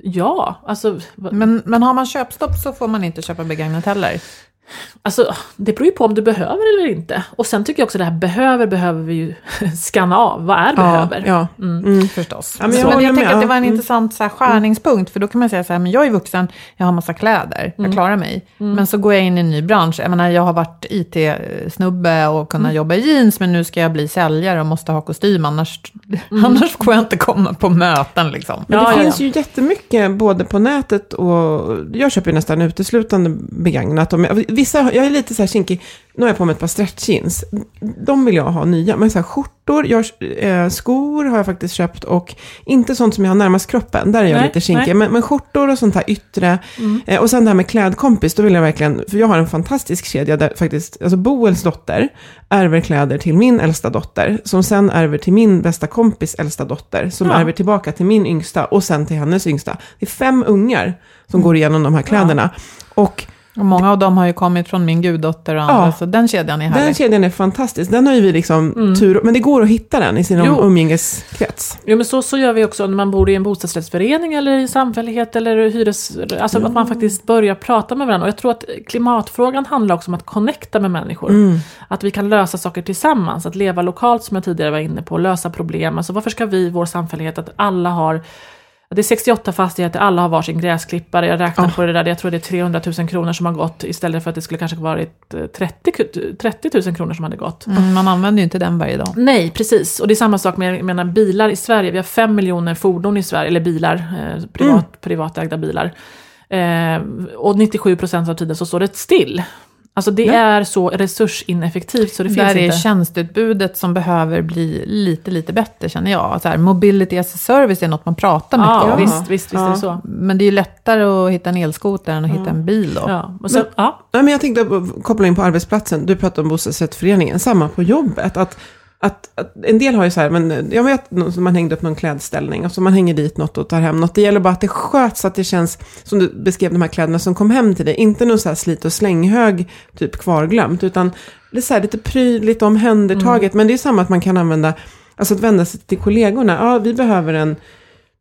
ja. Alltså, Men, men har man köpstopp så får man inte köpa begagnat heller. Alltså, det beror ju på om du behöver eller inte. Och sen tycker jag också det här behöver, behöver vi ju skanna av. Vad är behöver? Ja. Mm. Förstås. Ja, men jag men jag, tänker att det var en Mm. intressant så här, skärningspunkt, för då kan man säga så här, men jag är vuxen, jag har massa kläder, jag klarar mig. Men så går jag in i en ny bransch, jag menar, jag har varit IT-snubbe och kunnat jobba i jeans, men nu ska jag bli säljare och måste ha kostym, annars, annars får jag inte komma på möten liksom. Men Ja, det ja, finns ja. ju jättemycket både på nätet och jag köper ju nästan uteslutande begagnat. Och vissa, jag är lite så här kinkig, nu har jag på mig ett par stretchjeans. De vill jag ha nya, men så här skjortor, jag, eh, skor har jag faktiskt köpt och inte sånt som jag har närmast kroppen, där är jag Nej, lite kinkig. Men, men skjortor och sånt här yttre. Eh, och sen det här med klädkompis, då vill jag verkligen, för jag har en fantastisk kedja där faktiskt, alltså Boels dotter ärver kläder till min äldsta dotter, som sen ärver till min bästa kompis äldsta dotter, som Ja. ärver tillbaka till min yngsta och sen till hennes yngsta. Det är fem ungar som går igenom de här kläderna. Och Och många av dem har ju kommit från min guddotter och andra, Ja. så den kedjan är den härlig. kedjan är fantastisk. Den har ju vi liksom tur, men det går att hitta den i sin Jo. umgängeskrets. Jo men så, så gör vi också när man bor i en bostadsrättsförening eller i samfällighet eller hyres... Alltså att man faktiskt börjar prata med varandra. Och jag tror att klimatfrågan handlar också om att connecta med människor. Att vi kan lösa saker tillsammans, att leva lokalt som jag tidigare var inne på, lösa problem. Alltså varför ska vi vår samfällighet att alla har det är 68 fastigheter, alla har varsin gräsklippare. Jag räknar på det där, jag tror det är 300 000 kronor som har gått istället för att det skulle kanske varit eh, 30, ku- 30 000 kronor som hade gått. Mm, man använder ju inte den varje dag. Nej, precis. Och det är samma sak med jag menar, bilar i Sverige. Vi har fem miljoner fordon i Sverige, eller bilar, eh, privat, privatägda bilar. Eh, och 97 procent av tiden så står det still. Alltså det Ja. är så resursineffektivt så det finns Där är inte. tjänsteutbudet som behöver bli lite, lite bättre känner jag. Så här, mobility as a service är något man pratar mycket Ja, om. visst, visst, visst är Ja. det så. Men det är ju lättare att hitta en elskoter än att hitta en bil då. Ja, och sen, ja. Nej, men jag tänkte koppla in på arbetsplatsen. Du pratade om bostadsrättsföreningen. Samma på jobbet. Att, att, att en del har ju så här, men jag vet man hängde upp någon klädställning och så man hänger dit något och tar hem något. Det gäller bara att det sköts, att det känns som du beskrev de här kläderna som kom hem till dig. Inte någon så här slit och slänghög, typ kvarglömt, utan det är så här lite prydligt omhändertaget. Men det är samma att man kan använda, alltså att vända sig till kollegorna. Ja, vi behöver en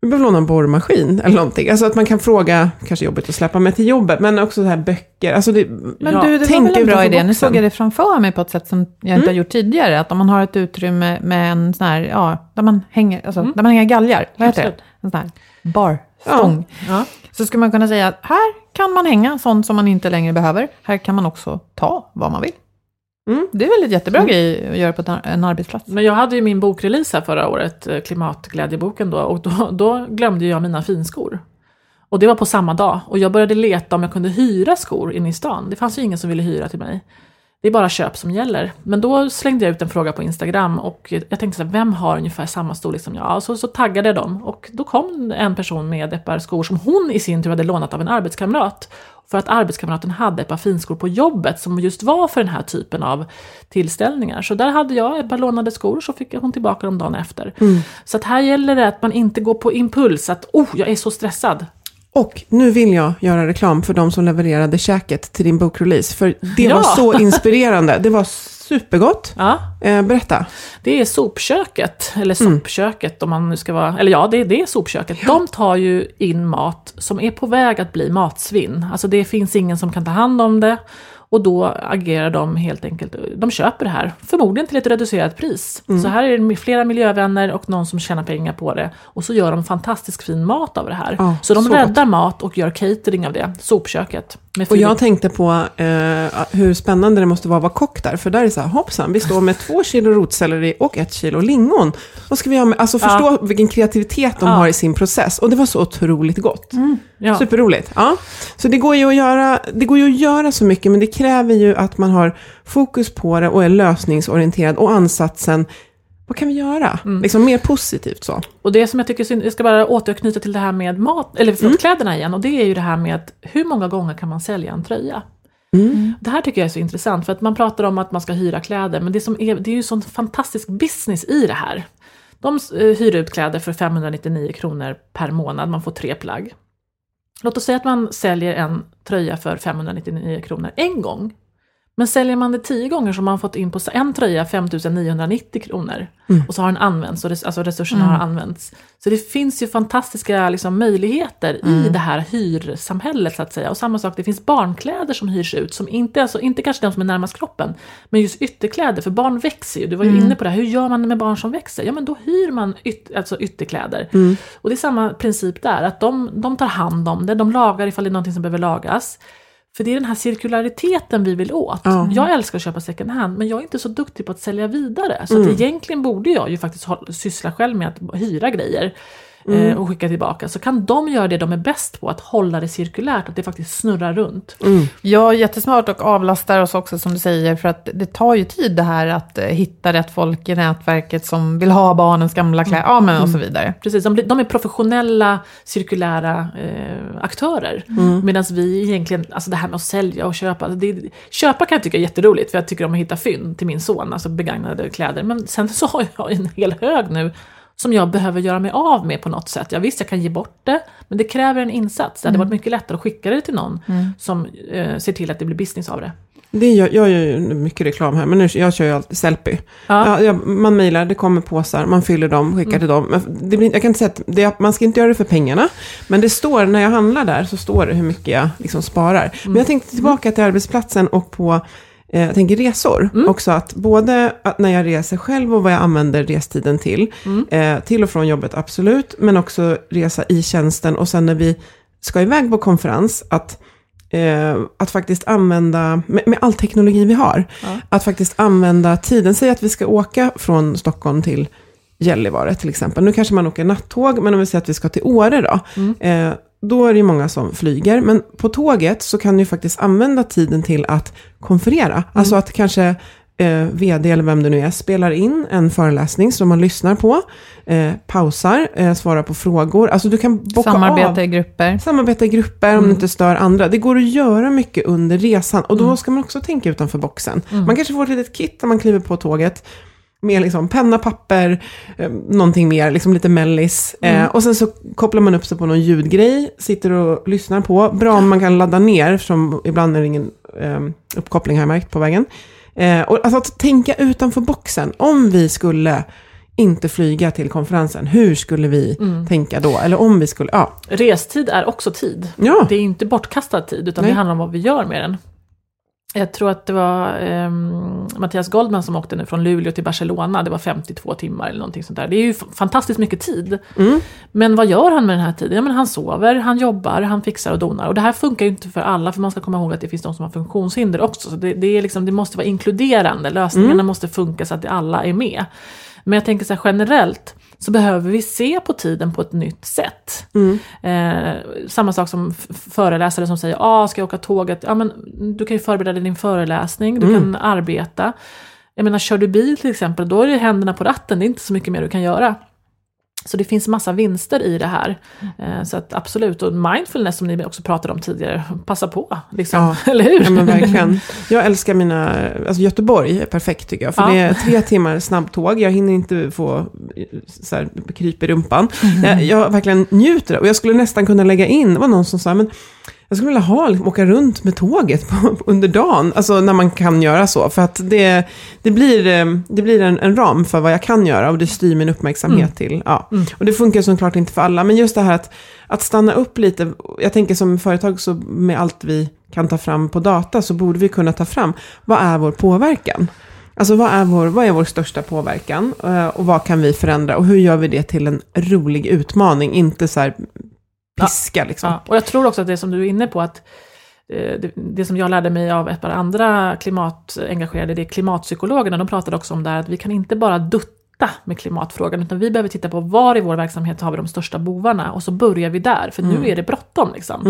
vi behöver låna en borrmaskin eller någonting. Alltså att man kan fråga, kanske jobbigt att släppa med till jobbet, men också så här böcker. Alltså det, Men Ja, du, det var väl en bra idé. Nu boxen. såg jag det framför mig på ett sätt som jag inte har gjort tidigare. Att om man har ett utrymme med en sån här, ja, där man hänger, alltså, där man hänger galgar. Vad heter det? En sån här barstång. Ja. Så skulle man kunna säga att här kan man hänga sånt som man inte längre behöver. Här kan man också ta vad man vill. Mm. Det är väl ett jättebra grej att göra på en arbetsplats. Men jag hade ju min bokrelease här förra året, eh, Klimatglädjeboken då, och då, då glömde jag mina finskor. Och det var på samma dag. Och jag började leta om jag kunde hyra skor inne i stan. Det fanns ju ingen som ville hyra till mig. Det är bara köp som gäller. Men då slängde jag ut en fråga på Instagram och jag tänkte så här, vem har ungefär samma storlek som jag? Så, så taggade jag dem och då kom en person med ett par skor som hon i sin tur hade lånat av en arbetskamrat. För att arbetskamraten hade ett par finskor på jobbet som just var för den här typen av tillställningar. Så där hade jag ett par lånade skor så fick hon tillbaka dem dagen efter. Så att här gäller det att man inte går på impuls att oh, jag är så stressad. Och nu vill jag göra reklam för de som levererade käket till din bokrelease. För det Ja. var så inspirerande. Det var supergott. Ja, Eh, berätta. Det är sopköket, eller soppköket om man nu ska vara, eller ja, det, det är sopköket. De tar ju in mat som är på väg att bli matsvinn. Alltså det finns ingen som kan ta hand om det. Och då agerar de helt enkelt, de köper det här, förmodligen till ett reducerat pris. Så här är det flera miljövänner och någon som tjänar pengar på det. Och så gör de fantastiskt fin mat av det här. Ja, så de så räddar mat och gör catering av det, sopköket. Och jag tänkte på eh, hur spännande det måste vara att vara kock där. För där är det så här, hoppsan, vi står med två kilo rotselleri och ett kilo lingon. Vad ska vi göra med? Alltså förstå vilken kreativitet de Ja. har i sin process. Och det var så otroligt gott. ja. Superroligt. Ja. Så det går, ju att göra, det går ju att göra så mycket, men det kräver ju att man har fokus på det och är lösningsorienterad. Och ansatsen, vad kan vi göra? Liksom mer positivt så. Och det som jag tycker synd, jag ska bara återknyta till det här med mat, eller förlåt, kläderna igen. Och det är ju det här med hur många gånger kan man sälja en tröja? Det här tycker jag är så intressant, för att man pratar om att man ska hyra kläder, men det, som är, det är ju sån fantastisk business i det här. De eh, hyr ut kläder för 599 kronor per månad, man får tre plagg. Låt oss säga att man säljer en tröja för 599 kronor en gång. Men säljer man det tio gånger så har man fått in på en tröja 5990 kronor. Och så har den använts, och res, alltså resurserna har använts. Så det finns ju fantastiska liksom, möjligheter i det här hyrsamhället så att säga. Och samma sak, det finns barnkläder som hyrs ut, som inte, alltså, inte kanske de som är närmast kroppen, men just ytterkläder, för barn växer ju. Du var ju inne på det här, hur gör man med barn som växer? Ja men då hyr man yt, alltså ytterkläder. Och det är samma princip där, att de, de tar hand om det, de lagar ifall det är någonting som behöver lagas. För det är den här cirkulariteten vi vill åt. Ja. Jag älskar att köpa second hand, men jag är inte så duktig på att sälja vidare. Så att egentligen borde jag ju faktiskt syssla själv med att hyra grejer eh, och skicka tillbaka. Så kan de göra det de är bäst på, att hålla det cirkulärt, att det faktiskt snurrar runt. Ja, jättesmart och avlastar oss också som du säger, för att det tar ju tid det här att eh, hitta rätt folk i nätverket som vill ha barnens gamla kläder, ja men och så vidare. Precis, de, de är professionella, cirkulära eh, aktörer. Medan vi egentligen, alltså det här med att sälja och köpa, alltså det, köpa kan jag tycka är jätteroligt, för jag tycker om att hitta fynd till min son, alltså begagnade kläder. Men sen så har jag en hel hög nu som jag behöver göra mig av med på något sätt. Jag visst, jag kan ge bort det, men det kräver en insats. Det hade varit mycket lättare att skicka det till någon som eh, ser till att det blir business av det. Det gör, jag gör ju mycket reklam här, men nu, jag kör ju alltid Sellpy. Ja. Ja, man mejlar, det kommer påsar, man fyller dem, skickar till dem. Men det blir, jag kan inte säga att det, man ska inte göra det för pengarna. Men det står, när jag handlar där, så står det hur mycket jag liksom sparar. Men jag tänkte tillbaka till arbetsplatsen och på jag tänker resor. Också att både att när jag reser själv och vad jag använder restiden till. Eh, till och från jobbet, absolut. Men också resa i tjänsten. Och sen när vi ska iväg på konferens, att eh, att faktiskt använda, med, med all teknologi vi har, att faktiskt använda tiden. Säg att vi ska åka från Stockholm till Gällivare till exempel. Nu kanske man åker nattåg, men om vi säger att vi ska till Åre då. Eh, då är det ju många som flyger. Men på tåget så kan du ju faktiskt använda tiden till att konferera. Alltså att kanske eh, vd eller vem det nu är spelar in en föreläsning som man lyssnar på, eh, pausar, eh, svarar på frågor. Alltså du kan bocka Samarbeta av. i grupper. Samarbeta i grupper om du inte stör andra. Det går att göra mycket under resan. Och då ska man också tänka utanför boxen. Man kanske får ett litet kit när man kliver på tåget. Med liksom penna, papper, eh, någonting mer, liksom lite mellis. Eh, och sen så kopplar man upp sig på någon ljudgrej, sitter och lyssnar på. Bra om man kan ladda ner, eftersom ibland är det ingen eh, uppkoppling har jag märkt på vägen. Eh, och alltså att tänka utanför boxen. Om vi skulle inte flyga till konferensen, hur skulle vi tänka då? Eller om vi skulle, ja. Restid är också tid. Ja. Det är inte bortkastad tid, utan Nej. det handlar om vad vi gör med den. Jag tror att det var ehm, Mattias Goldman som åkte nu från Luleå till Barcelona, det var 52 timmar eller någonting sånt där. Det är ju fantastiskt mycket tid. Men vad gör han med den här tiden? Ja, men han sover, han jobbar, han fixar och donar. Och det här funkar ju inte för alla, för man ska komma ihåg att det finns de som har funktionshinder också. Så det, det, är liksom, det måste vara inkluderande, lösningarna måste funka så att alla är med. Men jag tänker så här generellt, så behöver vi se på tiden på ett nytt sätt. Eh, samma sak som föreläsare som säger, ah, ska jag åka tåget? Ja, men du kan ju förbereda din föreläsning, du kan arbeta. Jag menar, kör du bil till exempel, då är det händerna på ratten, det är inte så mycket mer du kan göra. Så det finns massa vinster i det här. Eh, så att absolut, och mindfulness som ni också pratade om tidigare, passa på. Liksom. Eller hur? Ja men verkligen. Jag älskar mina, alltså Göteborg är perfekt tycker jag. För Ja. det är tre timmar snabbtåg, jag hinner inte få eh, så här, kryp i rumpan. Jag, jag verkligen njuter och jag skulle nästan kunna lägga in, det var någon som sa, men jag skulle vilja ha, liksom, åka runt med tåget på, under dagen, alltså när man kan göra så. För att det, det blir, eh, det blir en, en ram för vad jag kan göra och det styr min uppmärksamhet till. Ja. Och det funkar såklart inte för alla, men just det här att, att stanna upp lite. Jag tänker som företag så med allt vi kan ta fram på data så borde vi kunna ta fram, vad är vår påverkan? Alltså vad är vår, vad är vår största påverkan eh, och vad kan vi förändra och hur gör vi det till en rolig utmaning, inte så här piska liksom. Ja, och jag tror också att det som du är inne på, att eh, det, det som jag lärde mig av ett par andra klimatengagerade, det är klimatpsykologerna, de pratade också om det här att vi kan inte bara dutta med klimatfrågan, utan vi behöver titta på var i vår verksamhet har vi de största bovarna och så börjar vi där, för nu är det bråttom. Liksom.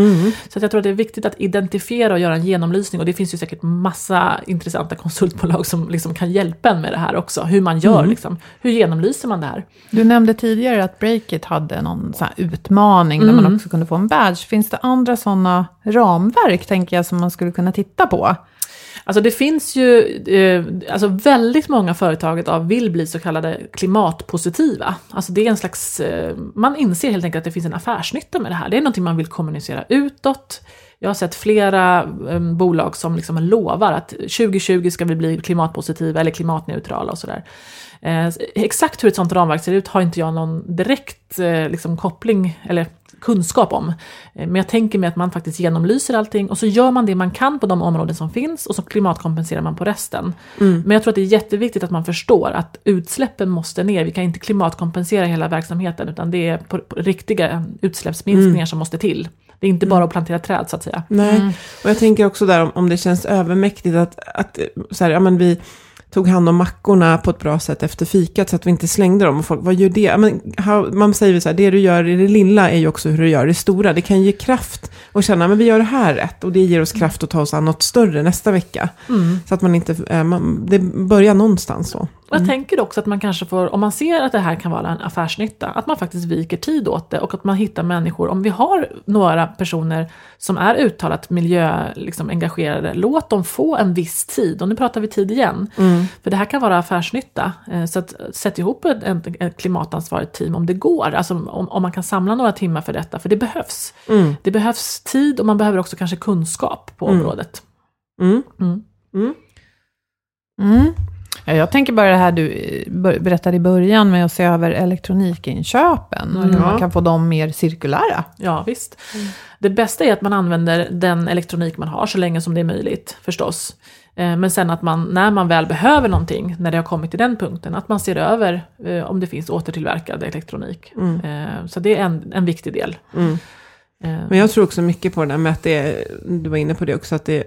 Så att jag tror att det är viktigt att identifiera och göra en genomlysning och det finns ju säkert massa intressanta konsultbolag som liksom kan hjälpa en med det här också, hur man gör, liksom. hur genomlyser man det här? Du nämnde tidigare att Breakit hade någon sån utmaning där man också kunde få en badge. Finns det andra sådana ramverk, tänker jag, som man skulle kunna titta på? Alltså det finns ju, eh, alltså väldigt många företag idag vill bli så kallade klimatpositiva. Alltså det är en slags, eh, man inser helt enkelt att det finns en affärsnytta med det här. Det är någonting man vill kommunicera utåt. Jag har sett flera eh, bolag som liksom lovar att 2020 ska vi bli klimatpositiva eller klimatneutrala och sådär. Eh, exakt hur ett sånt ramverk ser ut har inte jag någon direkt eh, liksom, koppling eller kunskap om. Eh, Men jag tänker mig att man faktiskt genomlyser allting och så gör man det man kan på de områden som finns och så klimatkompenserar man på resten. Men jag tror att det är jätteviktigt att man förstår att utsläppen måste ner. Vi kan inte klimatkompensera hela verksamheten utan det är på, på riktiga utsläppsminskningar som måste till. Det är inte bara att plantera träd så att säga. Nej, och jag tänker också där om, om det känns övermäktigt att, att så här, ja, men vi tog hand om mackorna på ett bra sätt efter fikat så att vi inte slängde dem. Och folk, vad gör det? Men, how, man säger så här, det du gör i det lilla är ju också hur du gör det stora. Det kan ge kraft och känna, men vi gör det här rätt och det ger oss kraft att ta oss an något större nästa vecka. Så att man inte, eh, man, det börjar någonstans så. Och jag tänker också att man kanske får, om man ser att det här kan vara en affärsnytta, att man faktiskt viker tid åt det och att man hittar människor, om vi har några personer som är uttalat miljöengagerade, liksom, engagerade, låt dem få en viss tid. Och nu pratar vi tid igen. För det här kan vara affärsnytta. Eh, Så att sätt ihop ett, ett, klimatansvarigt team om det går, alltså om, om man kan samla några timmar för detta, för det behövs. Det behövs tid och man behöver också kanske kunskap på området. Mm. Mm. Ja, jag tänker bara det här du eh, ber- berättade i början med att se över elektronikinköpen. Och hur man kan få dem mer cirkulära. Ja, visst. Det bästa är att man använder den elektronik man har så länge som det är möjligt, förstås. Eh, Men sen att man, när man väl behöver någonting, när det har kommit till den punkten, att man ser över eh, om det finns återtillverkad elektronik. Eh, Så det är en, en viktig del. Eh, Men jag tror också mycket på det där med att det, du var inne på det också, att det,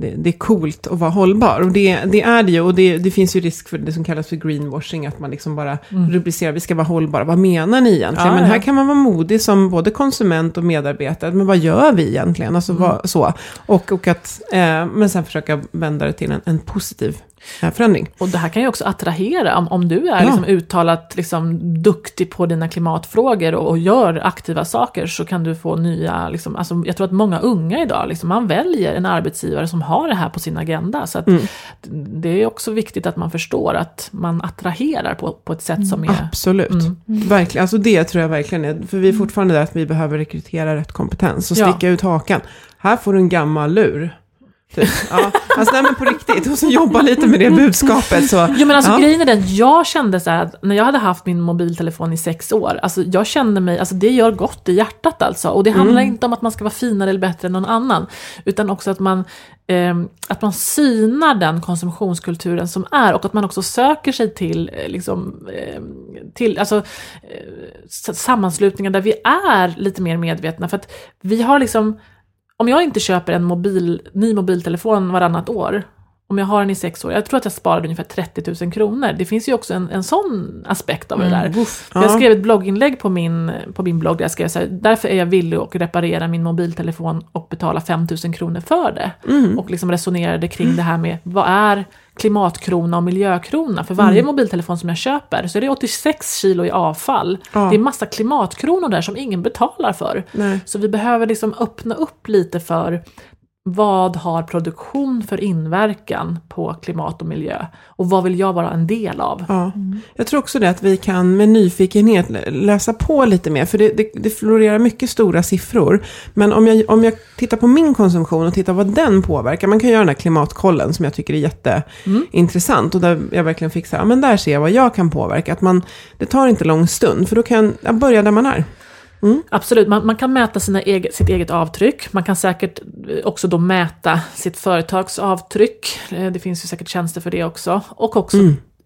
det, det är coolt att vara hållbar. Och det, det är det ju, och det, det finns ju risk för det som kallas för greenwashing, att man liksom bara rubricerar, vi ska vara hållbara, vad menar ni egentligen? Mm. Ja, men här ja. kan man vara modig som både konsument och medarbetare, men vad gör vi egentligen? Alltså Mm. vad, så. Och, och att, eh, men sen försöka vända det till en, en positiv förändring. Och det här kan ju också attrahera, om, om du är Ja. liksom uttalat liksom, duktig på dina klimatfrågor och, och gör aktiva saker så kan du få nya, liksom, alltså, jag tror att många unga idag, liksom, man väljer en arbetsgivare som har det här på sin agenda. Så att det är också viktigt att man förstår att man attraherar på, på ett sätt som är... Absolut. Mm. Verkligen, alltså det tror jag verkligen är, för vi är fortfarande där att vi behöver rekrytera rätt kompetens och Ja. sticka ut hakan. Här får du en gammal lur. Typ. Ja, alltså nej men på riktigt, och så jobba lite med det budskapet. Så, Jo men alltså ja. grejen är den, jag kände så att när jag hade haft min mobiltelefon i sex år, alltså jag kände mig, alltså det gör gott i hjärtat alltså. Och det handlar inte om att man ska vara finare eller bättre än någon annan, utan också att man, ehm, att man synar den konsumtionskulturen som är och att man också söker sig till, eh, liksom, ehm, till alltså, eh, sammanslutningar där vi är lite mer medvetna. För att vi har liksom, om jag inte köper en mobil, ny mobiltelefon varannat år, om jag har den i sex år, jag tror att jag sparade ungefär 30 000 kronor. Det finns ju också en, en sån aspekt av det där. Jag Ja. skrev ett blogginlägg på min, på min blogg där jag skrev så här, därför är jag villig att reparera min mobiltelefon och betala 5 000 kronor för det. Mm. Och liksom resonerade kring det här med vad är klimatkrona och miljökrona? För varje Mm. mobiltelefon som jag köper så är det 86 kilo i avfall. Ja. Det är massa klimatkronor där som ingen betalar för. Nej. Så vi behöver liksom öppna upp lite för vad har produktion för inverkan på klimat och miljö? Och vad vill jag vara en del av? Ja. Jag tror också det att vi kan med nyfikenhet lä- läsa på lite mer. För det, det, det florerar mycket stora siffror. Men om jag, om jag tittar på min konsumtion och tittar vad den påverkar. Man kan göra den här klimatkollen som jag tycker är jätteintressant. Och där jag verkligen fick så här, men där ser jag vad jag kan påverka. Att man, det tar inte lång stund. För då kan jag börja där man är. Absolut, man, man kan mäta sina eget, sitt eget avtryck. Man kan säkert eh, också då mäta sitt företags avtryck. Eh, Det finns ju säkert tjänster för det också. Och också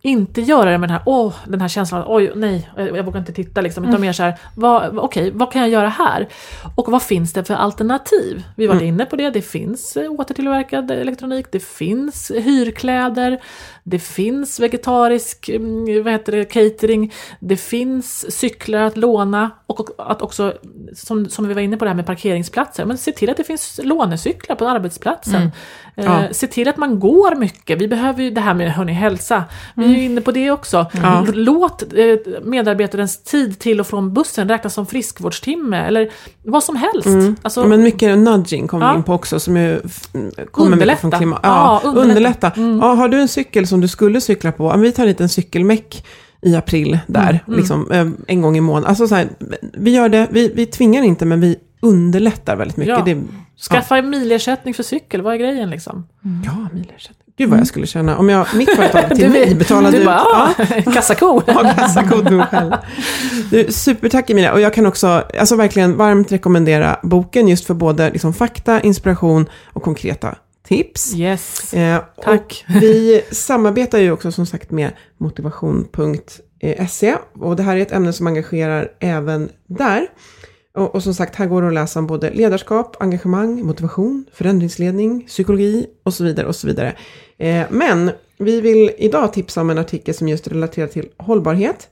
inte göra det med den här, åh, den här känslan oj, nej, jag, jag vågar inte titta liksom. Utan mer så här, vad, okej, vad kan jag göra här? Och vad finns det för alternativ? Vi var inne på det, det finns eh, återtillverkad elektronik, det finns hyrkläder, det finns vegetarisk mm, vad heter det, catering, det finns cyklar att låna och att också, som, som vi var inne på det här med parkeringsplatser, men se till att det finns lånecyklar på arbetsplatsen. Ja. Eh, se till att man går mycket. Vi behöver ju det här med hörni, hälsa. Vi är ju inne på det också. Ja. Låt eh, medarbetarens tid till och från bussen räknas som friskvårdstimme eller vad som helst. Alltså, Ja, Men mycket nudging kommer Ja. vi in på också, som ju kommer mycket från Underlätta. klimat. Ja, Ja, underlätta. Mm. underlätta. Ja, har du en cykel som du skulle cykla på, ja, vi tar en liten cykelmeck i april där, Mm, liksom, eh, en gång i månaden. Alltså så här, vi gör det, vi, vi tvingar inte, men vi underlättar väldigt mycket. Ja. Det, Skaffa milersättning för cykel, vad är grejen liksom? ja, milersättning. Gud vad jag skulle känna, om jag, mitt företag till Du mig betalade du ut. bara, ja, ja, kassako. Ja, kassakod nog själv. Du, supertack Emilia. Och jag kan också alltså, verkligen varmt rekommendera boken just för både liksom, fakta, inspiration och konkreta tips. Yes. Eh, Tack. Vi samarbetar ju också som sagt med motivation.se. Och det här är ett ämne som engagerar även där. Och, och som sagt, här går det att läsa om både ledarskap, engagemang, motivation, förändringsledning, psykologi och så vidare. och så vidare. Eh, men vi vill idag tipsa om en artikel som just relaterar till hållbarhet.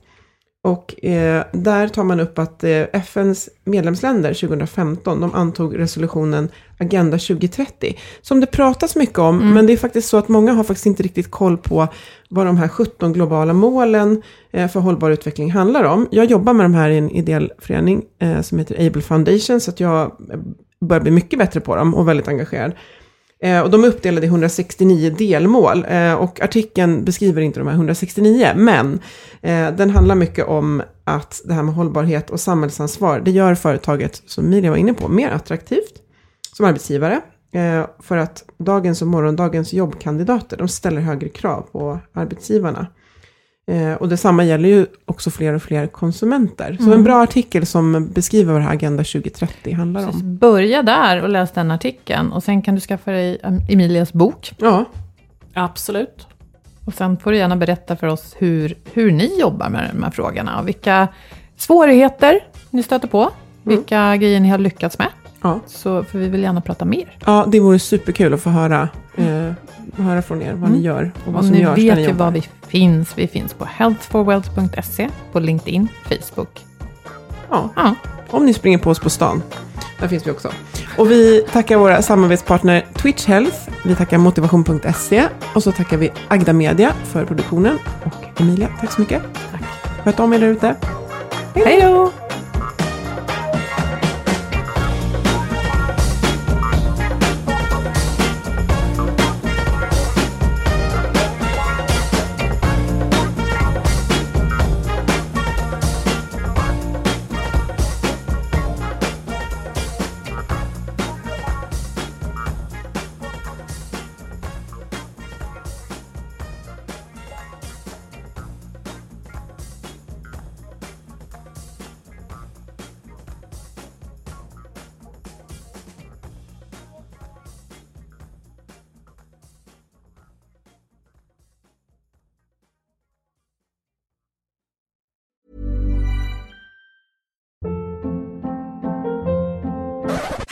Och eh, där tar man upp att eh, FNs medlemsländer 2015, de antog resolutionen Agenda 2030. Som det pratas mycket om, men det är faktiskt så att många har faktiskt inte riktigt koll på vad de här 17 globala målen eh, för hållbar utveckling handlar om. Jag jobbar med de här i en ideell förening eh, som heter Able Foundation, så att jag eh, börjar bli mycket bättre på dem och väldigt engagerad. Eh, och de är uppdelade i 169 delmål. Eh, och artikeln beskriver inte de här 169, men eh, den handlar mycket om att det här med hållbarhet och samhällsansvar, det gör företaget, som Miriam var inne på, mer attraktivt som arbetsgivare. Eh, för att dagens och morgondagens jobbkandidater, de ställer högre krav på arbetsgivarna. Eh, och detsamma gäller ju också fler och fler konsumenter. Så en bra artikel som beskriver vad det här Agenda 2030 handlar Så om. börja där och läs den artikeln. Och sen kan du skaffa dig um, Emilias bok. Ja, Absolut. Och sen får du gärna berätta för oss hur, hur ni jobbar med de här frågorna. Och vilka svårigheter ni stöter på. vilka grejer ni har lyckats med. Ja. Så, för vi vill gärna prata mer. ja, det vore superkul att få höra, eh, höra från er vad ni gör och vad Och som ni görs vet ni ju var vi finns. Vi finns på healthforwealth.se, på LinkedIn, Facebook. Ja, Ja. om ni springer på oss på stan. Där finns vi också. Och vi tackar våra samarbetspartner Twitch Health, vi tackar motivation.se och så tackar vi Agda Media för produktionen. Och Emilia, tack så mycket. Tack. Sköt om er där ute. Hej då!